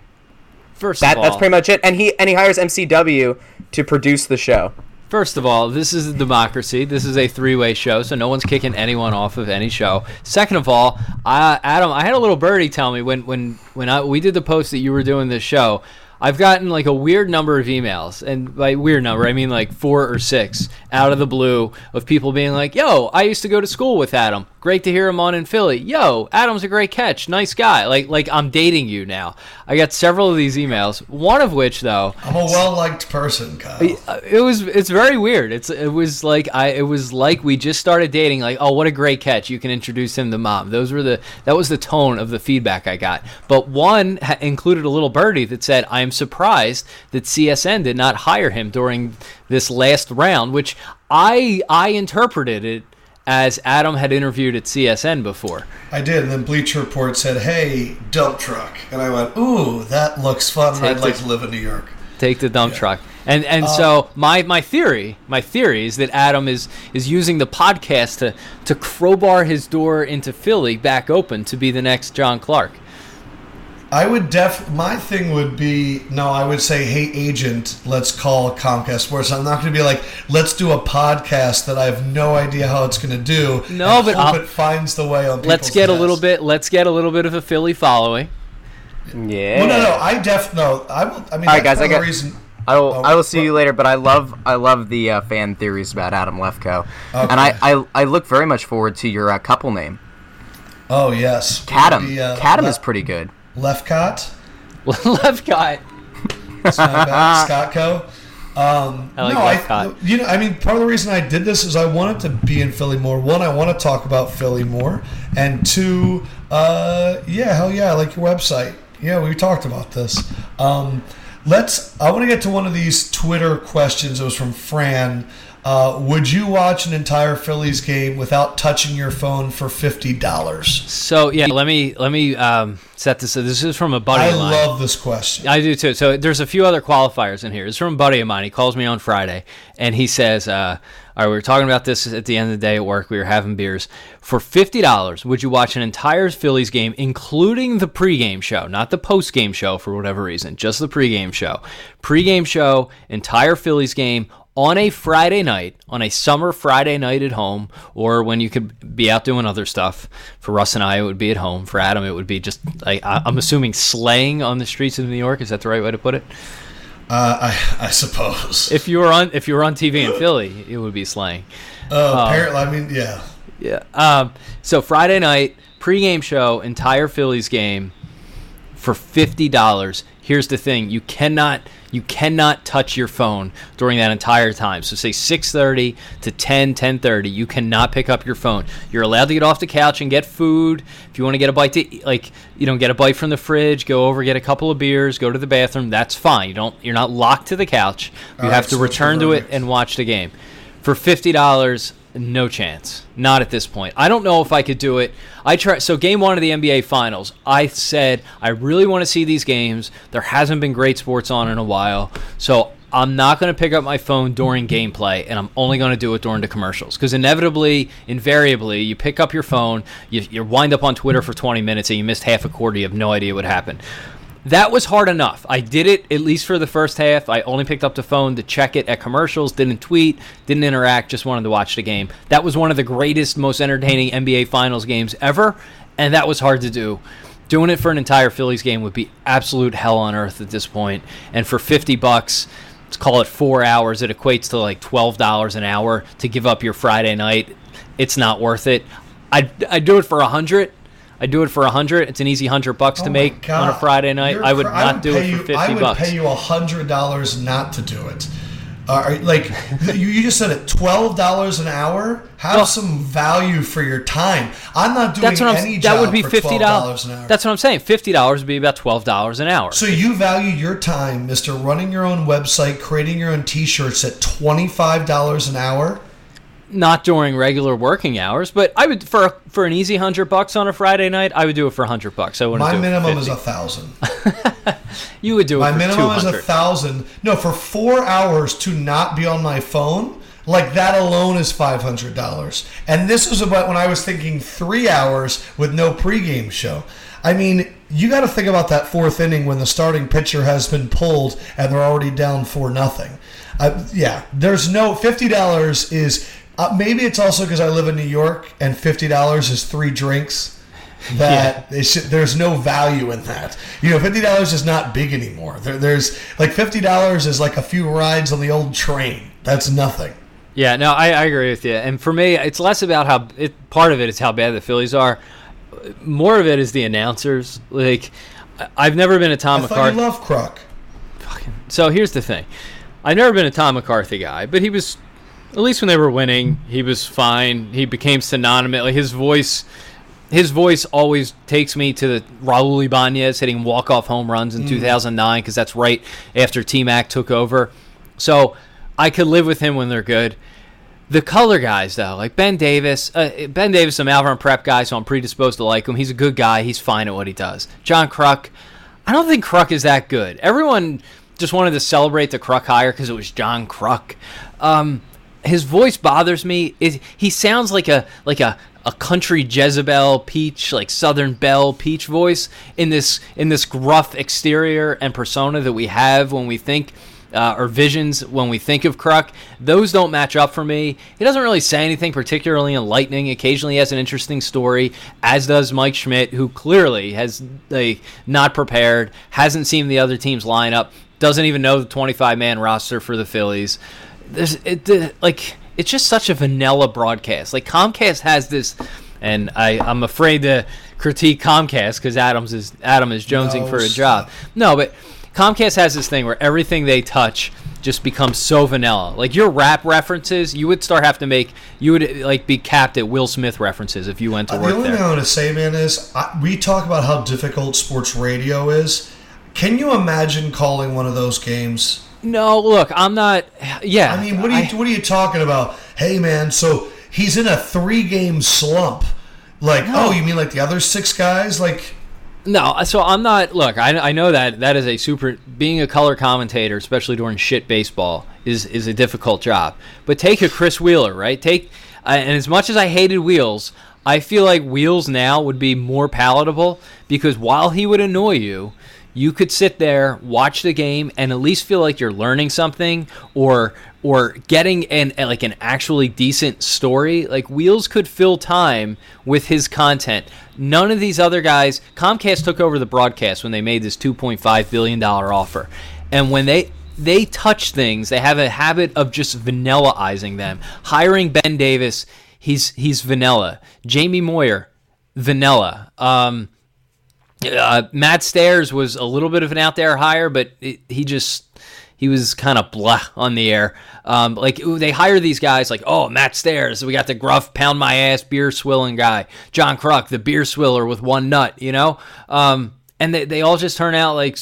B: first
C: that
B: of all,
C: that's pretty much it. And he and he hires MCW to produce the show.
B: First of all, this is a democracy. This is a three-way show, so no one's kicking anyone off of any show. Second of all, I, Adam, I had a little birdie tell me when when when I, we did the post that you were doing this show. I've gotten like a weird number of emails, and by weird number, I mean like four or six out of the blue of people being like, "Yo, I used to go to school with Adam. Great to hear him on in Philly. Yo, Adam's a great catch. Nice guy. Like like I'm dating you now." I got several of these emails. One of which though,
A: I'm a well liked person, Kyle.
B: uh, it was it's very weird. It's it was like I it was like we just started dating. Like oh what a great catch! You can introduce him to mom. Those were the that was the tone of the feedback I got. But one ha- included a little birdie that said I am surprised that CSN did not hire him during this last round, which I I interpreted it as Adam had interviewed at CSN before.
A: I did, and then Bleacher Report said, "Hey, dump truck," and I went, "Ooh, that looks fun.
B: Take
A: I'd like to live in New York."
B: Take the dump truck. And and
A: Uh,
B: so my my theory, my theory is that Adam is is using the podcast to to crowbar his door into Philly back open to be the next John Clark.
A: I would def. My thing would be no. I would say, "Hey, agent, let's call Comcast Sports." I'm not going to be like, "Let's do a podcast that I have no idea how it's going to do."
B: No,
A: and
B: but
A: hope
B: I'll-
A: it finds the way on.
B: Let's
A: people's
B: get a
A: desks.
B: little bit let's get a little bit of a Philly following.
C: Yeah.
A: Well, no, no. I def no. I will. I mean,
C: All right, guys, I
A: part
C: got-
A: reason.
C: I will.
A: Oh,
C: I will see
A: what-
C: you later. But I love. I love the uh, fan theories about Adam Lefkoe,
A: Okay.
C: and I, I. I look very much forward to your uh, couple name.
A: Oh yes,
C: Cadam.
A: The, uh,
C: Cadam
A: Le-
C: is pretty good.
A: Lefcott. [laughs]
B: Left guy.
A: It's not bad. [laughs] Scottco. Um,
B: I like
A: no,
B: Lefcott.
A: I, you know, I mean, part of the reason I did this is I wanted to be in Philly more. One, I want to talk about Philly more, and two, uh, yeah, hell yeah, I like your website. Yeah, we talked about this. Um, let's. I want to get to one of these Twitter questions. It was from Fran. Uh, would you watch an entire Phillies game without touching your phone for fifty dollars?
B: So yeah, let me let me um, set this. Up. This is from a buddy
A: I
B: of mine.
A: love this question.
B: I do too. So there's a few other qualifiers in here. It's from a buddy of mine. He calls me on Friday and he says, uh, all right, we were talking about this at the end of the day at work. We were having beers. For $50, would you watch an entire Phillies game, including the pregame show, not the postgame show for whatever reason, just the pregame show? Pregame show, entire Phillies game on a Friday night, on a summer Friday night at home, or when you could be out doing other stuff. For Russ and I, it would be at home. For Adam, it would be just, I, I'm assuming, slaying on the streets of New York. Is that the right way to put it?
A: Uh, I I suppose.
B: If you were on if you were on TV in [laughs] Philly, it would be slang.
A: Uh, apparently, I mean, yeah.
B: Yeah. Um, so Friday night pregame show, entire Phillies game for fifty dollars. Here's the thing: you cannot you cannot touch your phone during that entire time. So say 6:30 to 10, 10:30, you cannot pick up your phone. You're allowed to get off the couch and get food. If you want to get a bite to eat, like you know, get a bite from the fridge, go over, get a couple of beers, go to the bathroom. That's fine. You don't you're not locked to the couch. You
A: All
B: have
A: right,
B: to
A: so
B: return to it and watch the game. For fifty dollars, no chance. Not at this point. I don't know if I could do it. I try. So game one of the NBA Finals, I said I really want to see these games. There hasn't been great sports on in a while, so I'm not going to pick up my phone during gameplay, and I'm only going to do it during the commercials. Because inevitably, invariably, you pick up your phone, you, you wind up on Twitter for 20 minutes, and you missed half a quarter. You have no idea what happened. That was hard enough. I did it at least for the first half. I only picked up the phone to check it at commercials, didn't tweet, didn't interact, just wanted to watch the game. That was one of the greatest, most entertaining NBA Finals games ever, and that was hard to do. Doing it for an entire Phillies game would be absolute hell on earth at this point. And for 50 bucks, let's call it 4 hours, it equates to like $12 an hour to give up your Friday night. It's not worth it. I'd, I'd do it for 100 I do it for a hundred. It's an easy hundred bucks
A: Oh
B: to
A: my
B: make on a Friday night.
A: You're
B: I would
A: cr-
B: not do it for
A: you-
B: fifty
A: I would
B: bucks.
A: pay you a hundred dollars not to do it. Uh, like [laughs] you, just said it, twelve dollars an hour. Have
B: Well-
A: some value for your time. I'm not doing
B: That's what
A: any
B: I'm.
A: job
B: That would be fifty
A: dollars
B: dollars
A: an hour.
B: That's what I'm saying. Fifty dollars would be about twelve dollars an hour.
A: so you value your time, Mister, running your own website, creating your own T-shirts at twenty five dollars an hour.
B: Not during regular working hours, but I would for for an easy hundred bucks on a Friday night. I would do it for hundred bucks. I wouldn't.
A: My
B: do it for
A: minimum is a thousand. [laughs]
B: You would do it
A: My minimum is a thousand. No, for four hours to not be on my phone, like that alone is five hundred dollars. And this was about when I was thinking three hours with no pregame show. I mean, you got to think about that fourth inning when the starting pitcher has been pulled and they're already down for nothing. Uh, yeah, there's no fifty dollars is uh, maybe it's also because I live in New York and fifty dollars is three drinks [laughs] that they should, there's no value in that. You know, fifty dollars is not big anymore. There, there's like fifty dollars is like a few rides on the old train. That's nothing.
B: Yeah, no, I, I agree with you. And for me, it's less about how it. Part of it is how bad the Phillies are. More of it is the announcers. Like, I- I've never been a Tom
A: I
B: McCarthy.
A: you love Kruk.
B: So here's the thing. I've never been a Tom McCarthy guy, but he was at least when they were winning, he was fine. He became synonymous. Like his voice his voice always takes me to the Raul Ibanez hitting walk-off home runs in 2009 because that's right after T-Mac took over. So I could live with him when they're good. The color guys, though, like Ben Davis, uh, Ben Davis, a Malvern Prep guy, so I'm predisposed to like him. He's a good guy. He's fine at what he does. John Kruk, I don't think Kruk is that good. Everyone just wanted to celebrate the Kruk hire because it was John Kruk. Um, his voice bothers me. It, he sounds like a like a, a country Jezebel peach, like Southern Belle peach voice in this in this gruff exterior and persona that we have when we think uh, or visions when we think of Kruk. Those don't match up for me. He doesn't really say anything particularly enlightening. Occasionally, he has an interesting story, as does Mike Schmidt, who clearly has like not prepared, hasn't seen the other team's lineup, doesn't even know the 25 man roster for the Phillies. There's it the- like it's just such a vanilla broadcast. Like Comcast has this. And I, I'm afraid to critique Comcast because Adams is Adam is jonesing
A: No,
B: for a job. No, but Comcast has this thing where everything they touch just becomes so vanilla. Like your rap references, you would start have to make you would like be capped at Will Smith references if you went to uh,
A: The
B: work
A: only thing I want to say, man, is I, we talk about how difficult sports radio is. Can you imagine calling one of those games?
B: No, look, I'm not. Yeah,
A: I mean, what are you what are you talking about? Hey, man, so he's in a three game slump. Like,
B: No.
A: oh, you mean like the other six guys? Like,
B: No, so I'm not. Look, I, I know that that is a super. Being a color commentator, especially during shit baseball, is is a difficult job. But take a Chris Wheeler, right? Take uh, and as much as I hated Wheels, I feel like Wheels now would be more palatable because while he would annoy you, you could sit there, watch the game, and at least feel like you're learning something or or getting an like an actually decent story. Like Wheels could fill time with his content. None of these other guys. Comcast took over the broadcast when they made this 2.5 billion dollar offer, and when they they touch things. They have a habit of just vanillaizing them. Hiring Ben Davis, he's he's vanilla. Jamie Moyer, vanilla. Um, uh, Matt Stairs was a little bit of an out there hire, but it, he just he was kind of blah on the air. Um, like ooh, they hire these guys like, oh, Matt Stairs. We got the gruff, pound my ass, beer swilling guy. John Kruk, the beer swiller with one nut. You know, um, and they, they all just turn out like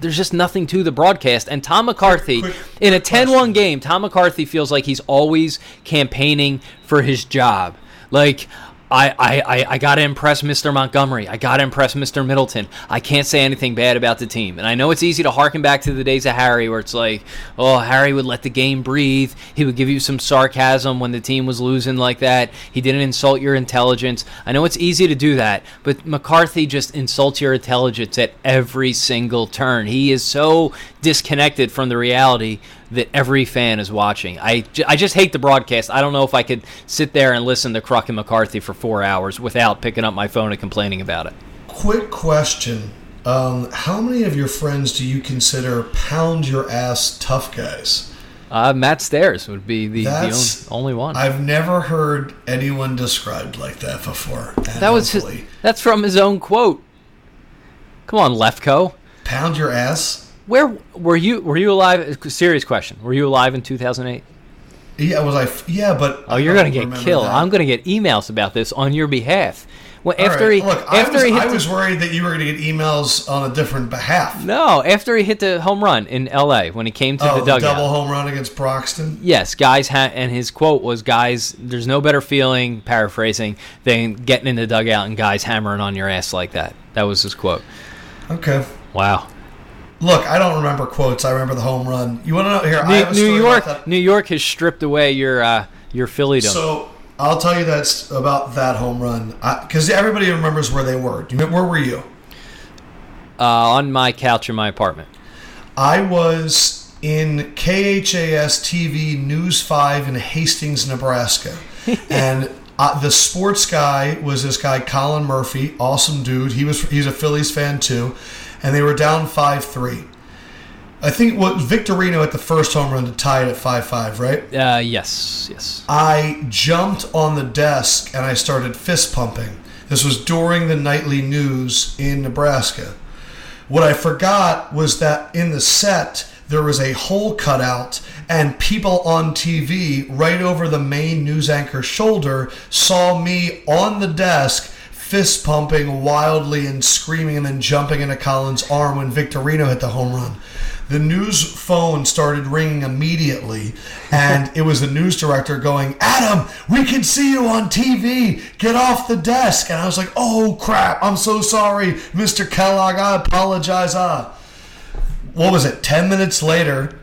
B: there's just nothing to the broadcast. And Tom McCarthy,
A: Quick-
B: in a
A: quick
B: 10 1 game, Tom McCarthy feels like he's always campaigning for his job. Like, I, I, I, got to impress Mr. Montgomery. I got to impress Mr. Middleton. I can't say anything bad about the team. And I know it's easy to harken back to the days of Harry where it's like, oh, Harry would let the game breathe. He would give you some sarcasm when the team was losing like that. He didn't insult your intelligence. I know it's easy to do that, but McCarthy just insults your intelligence at every single turn. He is so disconnected from the reality that every fan is watching. I, I just hate the broadcast. I don't know if I could sit there and listen to and McCarthy for four hours without picking up my phone and complaining about it.
A: Quick question. Um, how many of your friends do you consider pound your ass tough guys?
B: Uh, Matt Stairs would be the, the
A: That's-
B: on- only one.
A: I've never heard anyone described like that before.
B: That was his, that's from his own quote. Come on, Lefkoe.
A: pound your ass.
B: Where were you? Were you alive? Uh, serious question. Were you alive in 2008?
A: Yeah, was I? Yeah, but
B: Oh, you're gonna get killed.
A: that.
B: I'm gonna get emails about this on your behalf. Well,
A: All
B: after
A: right,
B: he
A: look, I was,
B: he
A: I
B: the-
A: worried that you were going to get emails on a different behalf.
B: no, after he hit the home run in L.A. when he came to
A: oh,
B: the
A: the
B: dugout.
A: double home run against Broxton.
B: Yes, guys, ha- and his quote was, "Guys, there's no better feeling." Paraphrasing than getting in the dugout and guys hammering on your ass like that. That was his quote.
A: Okay.
B: Wow.
A: Look, I don't remember quotes. I remember the home run. You want to know? Here, I
B: New, New York. New York has stripped away your uh, your Phillydom.
A: So I'll tell you that's about that home run because everybody remembers where they were. You Where were you?
B: uh, on my couch in my apartment.
A: I was in KHAS TV News 5 in Hastings, Nebraska. [laughs] and uh, the sports guy was this guy Colin Murphy, awesome dude. He was he's a Phillies fan too. And they were down 5-3. I think what Victorino at the first home run to tie it at 5-5, right?
B: Uh, yes, yes.
A: I jumped on the desk and I started fist pumping. This was during the nightly news in Nebraska. What I forgot was that in the set there was a hole cut out, and people on TV right over the main news anchor's shoulder saw me on the desk fist pumping wildly and screaming and then jumping into Colin's arm when Victorino hit the home run. The news phone started ringing immediately, [laughs] and it was the news director going, Adam, we can see you on TV. Get off the desk. And I was like, oh crap, I'm so sorry, Mr. Kellogg. I apologize. Ah. What was it? 10 minutes later,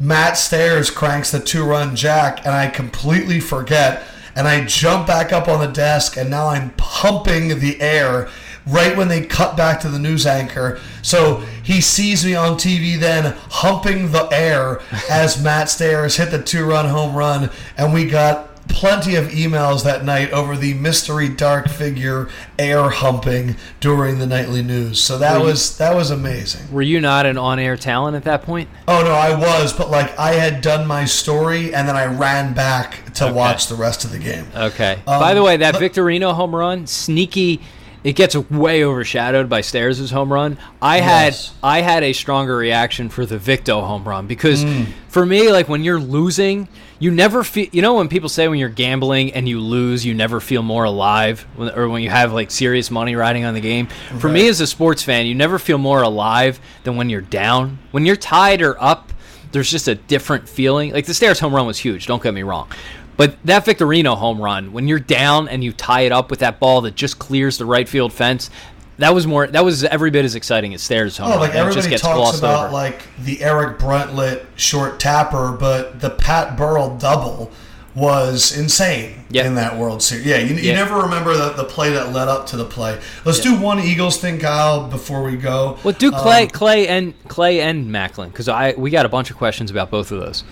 A: Matt Stairs cranks the two run jack, and I completely forget. And I jump back up on the desk, and now I'm pumping the air right when they cut back to the news anchor. So he sees me on TV then humping the air as Matt Stairs hit the two run home run, and we got plenty of emails that night over the mystery dark figure air humping during the nightly news. So that
B: Were you-
A: was that was amazing.
B: Were you not an on-air talent at that point?
A: Oh no, I was, but like I had done my story and then I ran back to
B: Okay.
A: watch the rest of the game.
B: Okay.
A: Um,
B: By the way, that
A: but-
B: Victorino home run, sneaky. It gets way overshadowed by Stairs' home run. I had I had a stronger reaction for the Victo home run because
A: Mm.
B: for me, like when you're losing, you never feel. You know when people say when you're gambling and you lose, you never feel more alive, when, or when you have like serious money riding on the game. For me, as a sports fan, you never feel more alive than when you're down. When you're tied or up, there's just a different feeling. Like the Stairs home run was huge. Don't get me wrong. But that Victorino home run, when you're down and you tie it up with that ball that just clears the right field fence, that was more. That was every bit as exciting as Stairs home
A: Oh, like
B: it just
A: everybody
B: gets
A: talks about
B: over.
A: like the Eric Bruntlett short tapper, but the Pat Burrell double was insane
B: Yep.
A: in that World Series. Yeah, you, you
B: Yeah.
A: never remember the, the play that led up to the play. Let's do one Eagles thing, Kyle, before we go.
B: well, do Klay,
A: Um,
B: Klay, and Klay and Maclin because I we got a bunch of questions about both of those.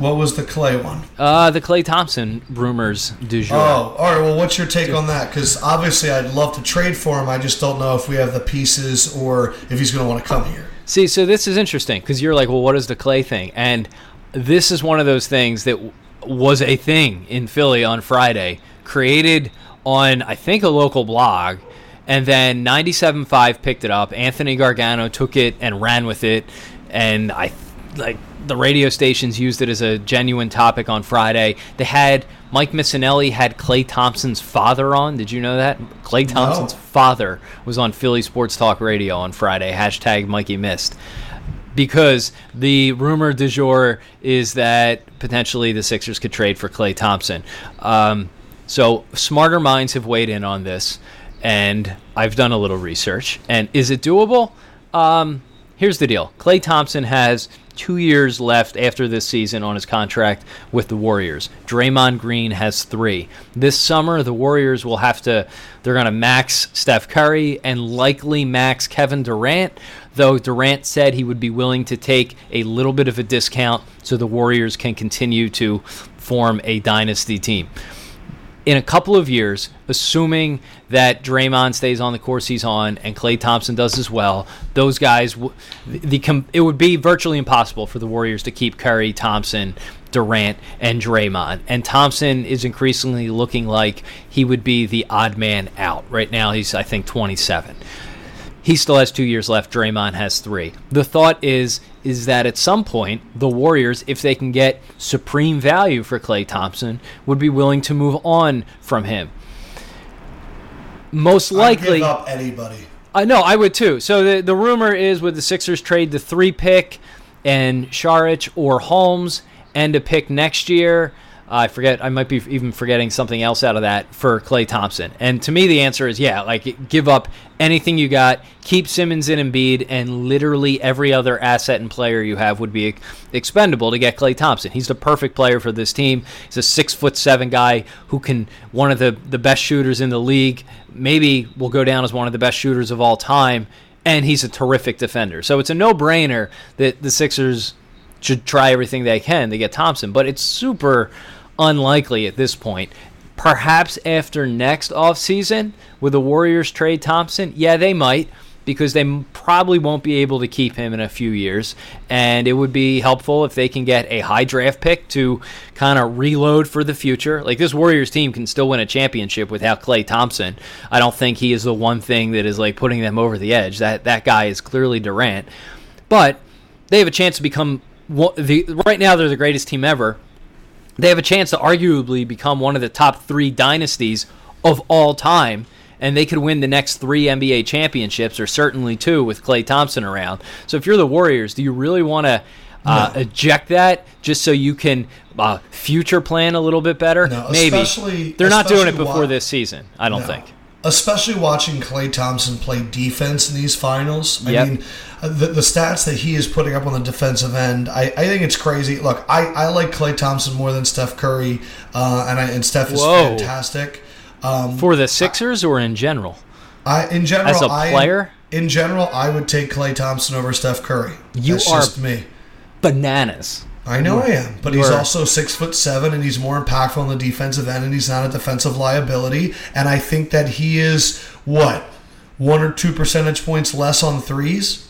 A: What was the Klay one?
B: Uh, the Klay Thompson rumors du jour.
A: Oh, all right. Well, what's your take on that? Because obviously, I'd love to trade for him. I just don't know if we have the pieces or if he's going to want to come here.
B: See, so this is interesting because you're like, well, what is the Klay thing? And this is one of those things that w- was a thing in Philly on Friday, created on, I think, a local blog. And then 97.5 picked it up. Anthony Gargano took it and ran with it. And I, like, the radio stations used it as a genuine topic on Friday. They had Mike Missanelli had Klay Thompson's father on. Did you know that? Klay Thompson's father was on Philly Sports Talk Radio on Friday. Hashtag Mikey missed. Because the rumor du jour is that potentially the Sixers could trade for Klay Thompson. Um, so smarter minds have weighed in on this, and I've done a little research. And is it doable? Um, here's the deal Klay Thompson has two years left after this season on his contract with the Warriors. Draymond Green has three. This summer, the Warriors will have to, they're going to max Steph Curry and likely max Kevin Durant, though Durant said he would be willing to take a little bit of a discount so the Warriors can continue to form a dynasty team in a couple of years, assuming that Draymond stays on the course he's on and Klay Thompson does as well, those guys, the, the it would be virtually impossible for the Warriors to keep Curry, Thompson, Durant, and Draymond. And Thompson is increasingly looking like he would be the odd man out. Right now, he's I think 27 he still has two years left. Draymond has three. The thought is is that at some point the Warriors, if they can get supreme value for Klay Thompson, would be willing to move on from him. Most likely,
A: I'd give up anybody.
B: I know I would too. So the the rumor is would the Sixers trade the three pick and Saric or Holmes and a pick next year. I forget. I might be even forgetting something else out of that for Klay Thompson. And to me, the answer is yeah. Like give up anything you got, keep Simmons in and Embiid, and literally every other asset and player you have would be expendable to get Klay Thompson. He's the perfect player for this team. He's a six foot seven guy who can one of the the best shooters in the league. Maybe will go down as one of the best shooters of all time. And he's a terrific defender. So it's a no brainer that the Sixers should try everything they can to get Thompson. But it's super unlikely at this point. Perhaps after next offseason, with the Warriors trade Thompson, yeah, they might because they probably won't be able to keep him in a few years. And it would be helpful if they can get a high draft pick to kind of reload for the future. Like this Warriors team can still win a championship without Klay Thompson. I don't think he is the one thing that is like putting them over the edge. That that guy is clearly Durant. But they have a chance to become the right now they're the greatest team ever they have a chance to arguably become one of the top three dynasties of all time. And they could win the next three NBA championships, or certainly two, with Klay Thompson around. So, if you're the Warriors, do you really want to uh, no. eject that just so you can uh, future plan a little bit better?
A: No,
B: Maybe they're not doing it before this season. I don't
A: no.
B: think
A: especially watching Klay Thompson play defense in these finals. I
B: Yep.
A: mean, the, the stats that he is putting up on the defensive end, I, I think it's crazy. Look, I, I like Klay Thompson more than Steph Curry, uh, and I, and Steph is
B: Whoa.
A: fantastic. Um,
B: for the Sixers or in general.
A: I in general,
B: As a
A: I-
B: player?
A: in general, I would take Klay Thompson over Steph Curry.
B: You
A: That's
B: are-
A: just me.
B: Bananas.
A: I know I am, but he's
B: are-
A: also six foot seven, and he's more impactful on the defensive end, and he's not a defensive liability. And I think that he is what one or two percentage points less on threes.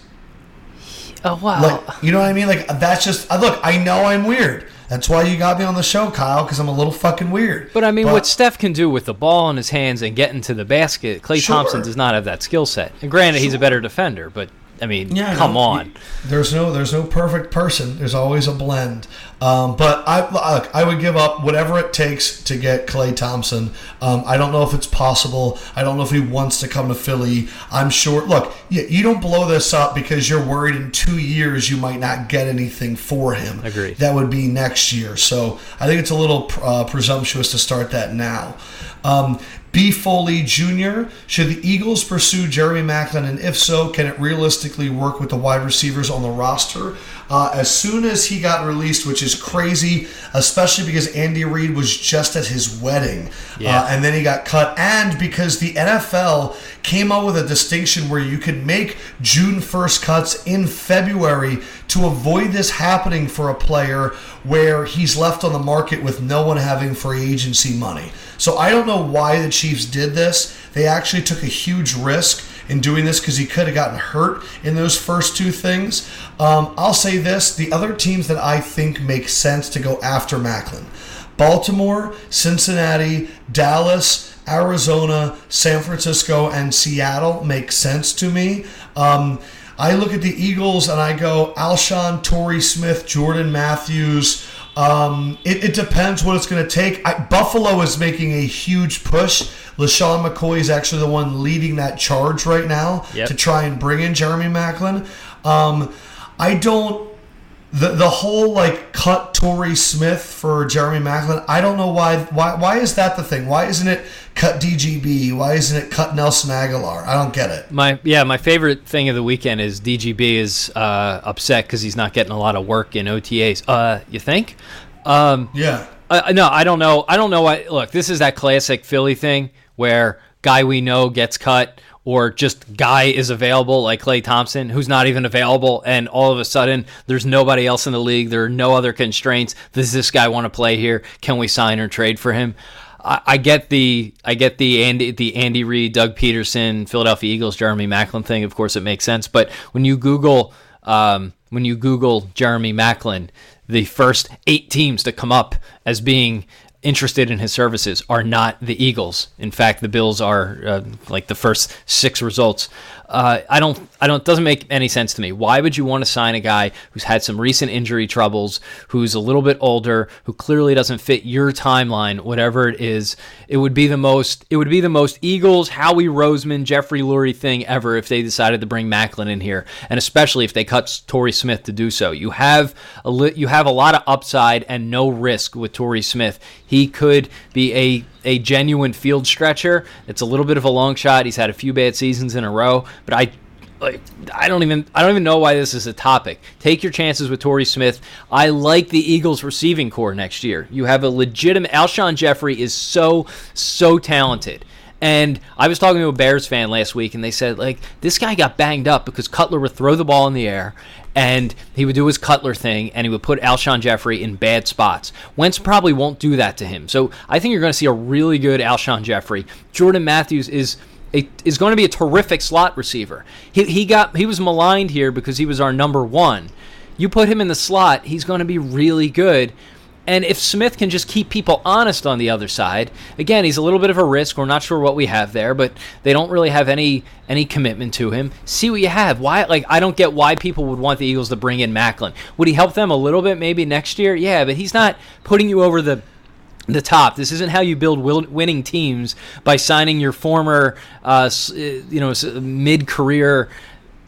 B: Oh wow.
A: Like, you know what I mean? Like that's just uh, look. I know I'm weird. That's why you got me on the show, Kyle, because I'm a little fucking weird.
B: But I mean, what Steph can do with the ball in his hands and getting to the basket, Klay
A: Sure.
B: Thompson does not have that skill set. And granted, he's a better defender, but I mean,
A: Yeah,
B: come
A: no,
B: on.
A: There's no there's no perfect person. There's always a blend. Um, but I look, I would give up whatever it takes to get Klay Thompson. Um, I don't know if it's possible. I don't know if he wants to come to Philly. I'm sure. Look, you, you don't blow this up because you're worried in two years you might not get anything for him.
B: Agreed.
A: That would be next year. So I think it's a little uh, presumptuous to start that now. Um, B. Foley Jr. Should the Eagles pursue Jeremy Maclin, and if so, can it realistically work with the wide receivers on the roster? Uh, as soon as he got released, which is crazy, especially because Andy Reid was just at his wedding,
B: Yeah.
A: uh, and then he got cut, and because the NFL came out with a distinction where you could make June 1st cuts in February to avoid this happening for a player where he's left on the market with no one having free agency money. So I don't know why the Chiefs did this. They actually took a huge risk in doing this because he could have gotten hurt in those first two things. Um, I'll say this the other teams that I think make sense to go after Maclin Baltimore, Cincinnati, Dallas, Arizona, San Francisco, and Seattle make sense to me. Um, I look at the Eagles and I go Alshon, Torrey Smith, Jordan Matthews. Um, it, it depends what it's going to take. I, Buffalo is making a huge push. LeSean McCoy is actually the one leading that charge right now
B: Yep.
A: to try and bring in Jeremy Maclin. Um, I don't the the whole like cut Torrey Smith for Jeremy Maclin. I don't know why why why is that the thing? Why isn't it cut DGB? Why isn't it cut Nelson Agholor? I don't get it.
B: My yeah, my favorite thing of the weekend is DGB is uh, upset because he's not getting a lot of work in OTAs. Uh, you think? Um,
A: Yeah.
B: Uh, no, I don't know. I don't know why. Look, this is that classic Philly thing where guy we know gets cut, or just guy is available, like Klay Thompson, who's not even available, and all of a sudden there's nobody else in the league. There are no other constraints. Does this guy want to play here? Can we sign or trade for him? I, I get the I get the Andy the Andy Reid, Doug Pederson, Philadelphia Eagles, Jeremy Maclin thing. Of course, it makes sense. But when you Google um, when you Google Jeremy Maclin, the first eight teams to come up as being interested in his services are not the Eagles. In fact, the Bills are uh, like the first six results. Uh, I don't. I don't. It doesn't make any sense to me. Why would you want to sign a guy who's had some recent injury troubles, who's a little bit older, who clearly doesn't fit your timeline, whatever it is? It would be the most. It would be the most Eagles, Howie Roseman, Jeffrey Lurie thing ever if they decided to bring Maclin in here, and especially if they cut Torrey Smith to do so. You have a li- you have a lot of upside and no risk with Torrey Smith. He could be a a genuine field stretcher. It's a little bit of a long shot. He's had a few bad seasons in a row, but I like I don't even I don't even know why this is a topic. Take your chances with Torrey Smith. I like the Eagles receiving core next year. You have a legitimate Alshon Jeffery is so so talented. And I was talking to a Bears fan last week, and they said like this guy got banged up because Cutler would throw the ball in the air, and he would do his Cutler thing, and he would put Alshon Jeffery in bad spots. Wentz probably won't do that to him, so I think you're going to see a really good Alshon Jeffery. Jordan Matthews is is going to be a terrific slot receiver. He, he got he was maligned here because he was our number one. You put him in the slot, he's going to be really good. And if Smith can just keep people honest on the other side, again, he's a little bit of a risk. We're not sure what we have there, but they don't really have any any commitment to him. See what you have. Why? Like I don't get why people would want the Eagles to bring in Maclin. Would he help them a little bit maybe next year? Yeah, but he's not putting you over the the top. This isn't how you build winning teams by signing your former, uh, uh, you know, s-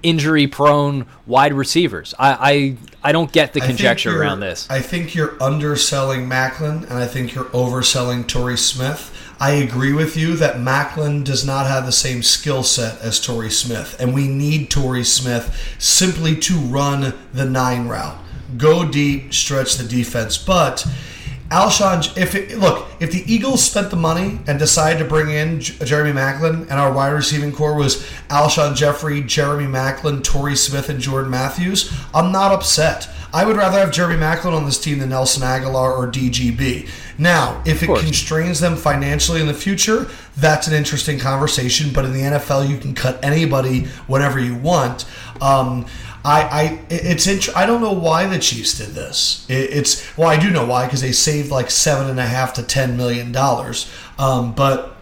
B: mid-career injury-prone wide receivers. I, I I don't get the conjecture around this.
A: I think you're underselling Maclin, and I think you're overselling Torrey Smith. I agree with you that Maclin does not have the same skill set as Torrey Smith, and we need Torrey Smith simply to run the nine route, go deep, stretch the defense. But Alshon, if it, look, if the Eagles spent the money and decided to bring in J- Jeremy Maclin, and our wide receiving core was Alshon Jeffery, Jeremy Maclin, Torrey Smith, and Jordan Matthews, I'm not upset. I would rather have Jeremy Maclin on this team than Nelson Agholor or DGB. Now, if it constrains them financially in the future, that's an interesting conversation. But in the NFL, you can cut anybody whenever you want. Um, I, I, it's int- I don't know why the Chiefs did this. It, it's well, I do know why because they saved like seven and a half to ten million dollars. Um, but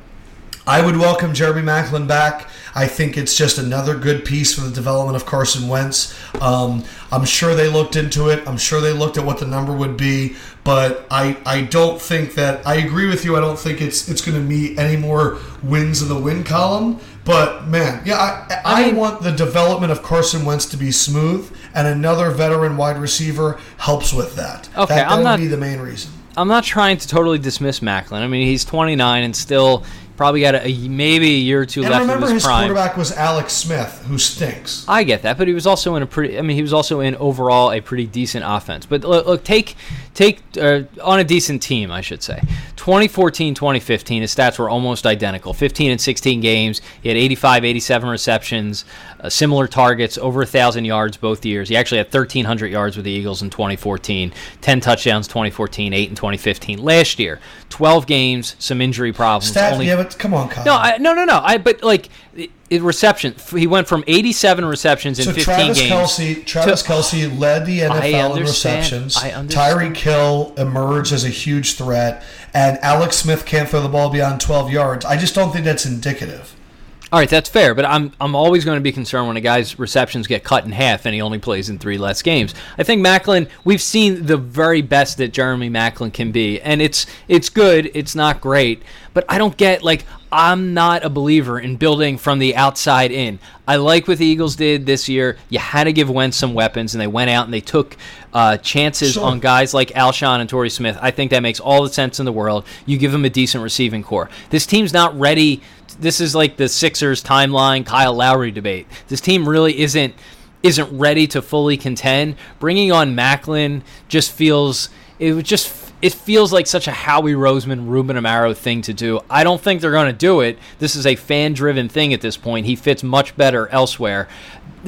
A: I would welcome Jeremy Maclin back. I think it's just another good piece for the development of Carson Wentz. Um, I'm sure they looked into it. I'm sure they looked at what the number would be, but I, I don't think that I agree with you. I don't think it's it's going to meet any more wins in the win column. But man, yeah, I, I,
B: I mean-
A: want the development of Carson Wentz to be smooth, and another veteran wide receiver helps with that.
B: Okay,
A: that, that
B: I'm
A: would
B: not-
A: be the main reason.
B: I'm not trying to totally dismiss Maclin. I mean, he's 29 and still Probably got a, a- maybe a year or two
A: And
B: left
A: remember,
B: his,
A: his
B: prime.
A: quarterback was Alex Smith, who stinks.
B: I get that, but he was also in a pretty. I mean, he was also in overall a pretty decent offense. But look, look take take uh, on a decent team, I should say. 2014, 2015, his stats were almost identical. 15 and 16 games. He had 85, 87 receptions, uh, similar targets, over a thousand yards both years. He actually had 1,300 yards with the Eagles in 2014, 10 touchdowns 2014, 8 in 2015. Last year, 12 games, some injury problems.
A: Stat,
B: only
A: yeah, but come on, Kyle.
B: no, I, no, no, no. I but like reception. He went from 87 receptions in
A: so
B: 15
A: Travis
B: games.
A: Kelce, Travis
B: to-
A: Kelce led the NFL in receptions.
B: I understand.
A: Tyreek emerged as a huge threat, and Alex Smith can't throw the ball beyond 12 yards. I just don't think that's indicative.
B: All right, that's fair, but I'm I'm always going to be concerned when a guy's receptions get cut in half and he only plays in three less games. I think Maclin, we've seen the very best that Jeremy Maclin can be, and it's it's good, it's not great, but I don't get like I'm not a believer in building from the outside in. I like what the Eagles did this year. You had to give Wentz some weapons, and they went out and they took uh, chances
A: Sure.
B: on guys like Alshon and Torrey Smith. I think that makes all the sense in the world. You give them a decent receiving core. This team's not ready. This is like the Sixers timeline Kyle Lowry debate. This team really isn't isn't ready to fully contend. Bringing on Maclin just feels it just it feels like such a Howie Roseman, Ruben Amaro thing to do. I don't think they're going to do it. This is a fan driven thing at this point. He fits much better elsewhere.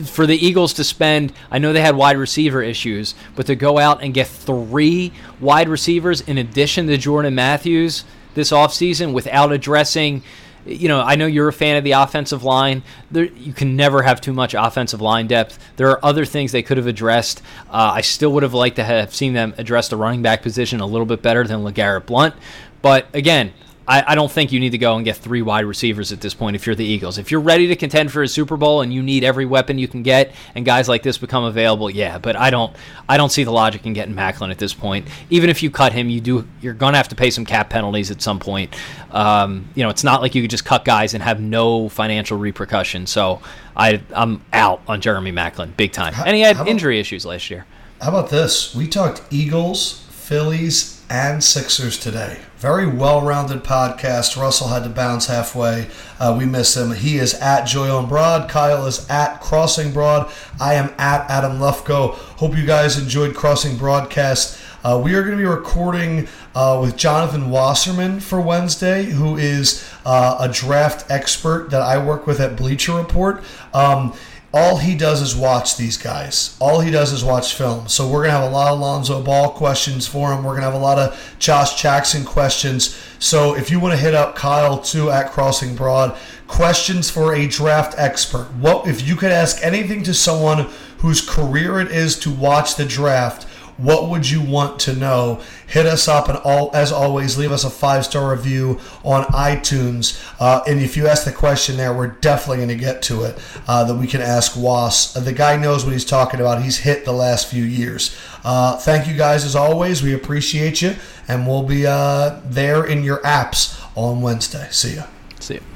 B: For the Eagles to spend, I know they had wide receiver issues, but to go out and get three wide receivers in addition to Jordan Matthews this offseason without addressing you know, I know you're a fan of the offensive line. There, you can never have too much offensive line depth. There are other things they could have addressed. Uh, I still would have liked to have seen them address the running back position a little bit better than LeGarrette Blunt. But again, I, I don't think you need to go and get three wide receivers at this point if you're the Eagles. If you're ready to contend for a Super Bowl and you need every weapon you can get, and guys like this become available, yeah. But I don't, I don't see the logic in getting Maclin at this point. Even if you cut him, you do, you're gonna have to pay some cap penalties at some point. Um, you know, it's not like you could just cut guys and have no financial repercussions. So I, I'm out on Jeremy Maclin big time, and he had
A: about-
B: injury issues last year.
A: How about this? We talked Eagles, Phillies, and Sixers today. Very well rounded podcast. Russell had to bounce halfway. Uh, we miss him. He is at Joy on Broad. Kyle is at Crossing Broad. I am at Adam Lefkoe. Hope you guys enjoyed Crossing Broadcast. Uh, we are going to be recording uh, with Jonathan Wasserman for Wednesday, who is uh, a draft expert that I work with at Bleacher Report. Um, all he does is watch these guys. All he does is watch film. So we're gonna have a lot of Lonzo Ball questions for him. We're gonna have a lot of Josh Jackson questions. So if you want to hit up Kyle too at Crossing Broad, questions for a draft expert. What if you could ask anything to someone whose career it is to watch the draft? What would you want to know? Hit us up and all as always, leave us a five star review on iTunes. Uh, and if you ask the question there, we're definitely going to get to it. Uh, that we can ask Was. The guy knows what he's talking about. He's hit the last few years. Uh, thank you guys as always. We appreciate you, and we'll be uh, there in your apps on Wednesday. See ya.
B: See you.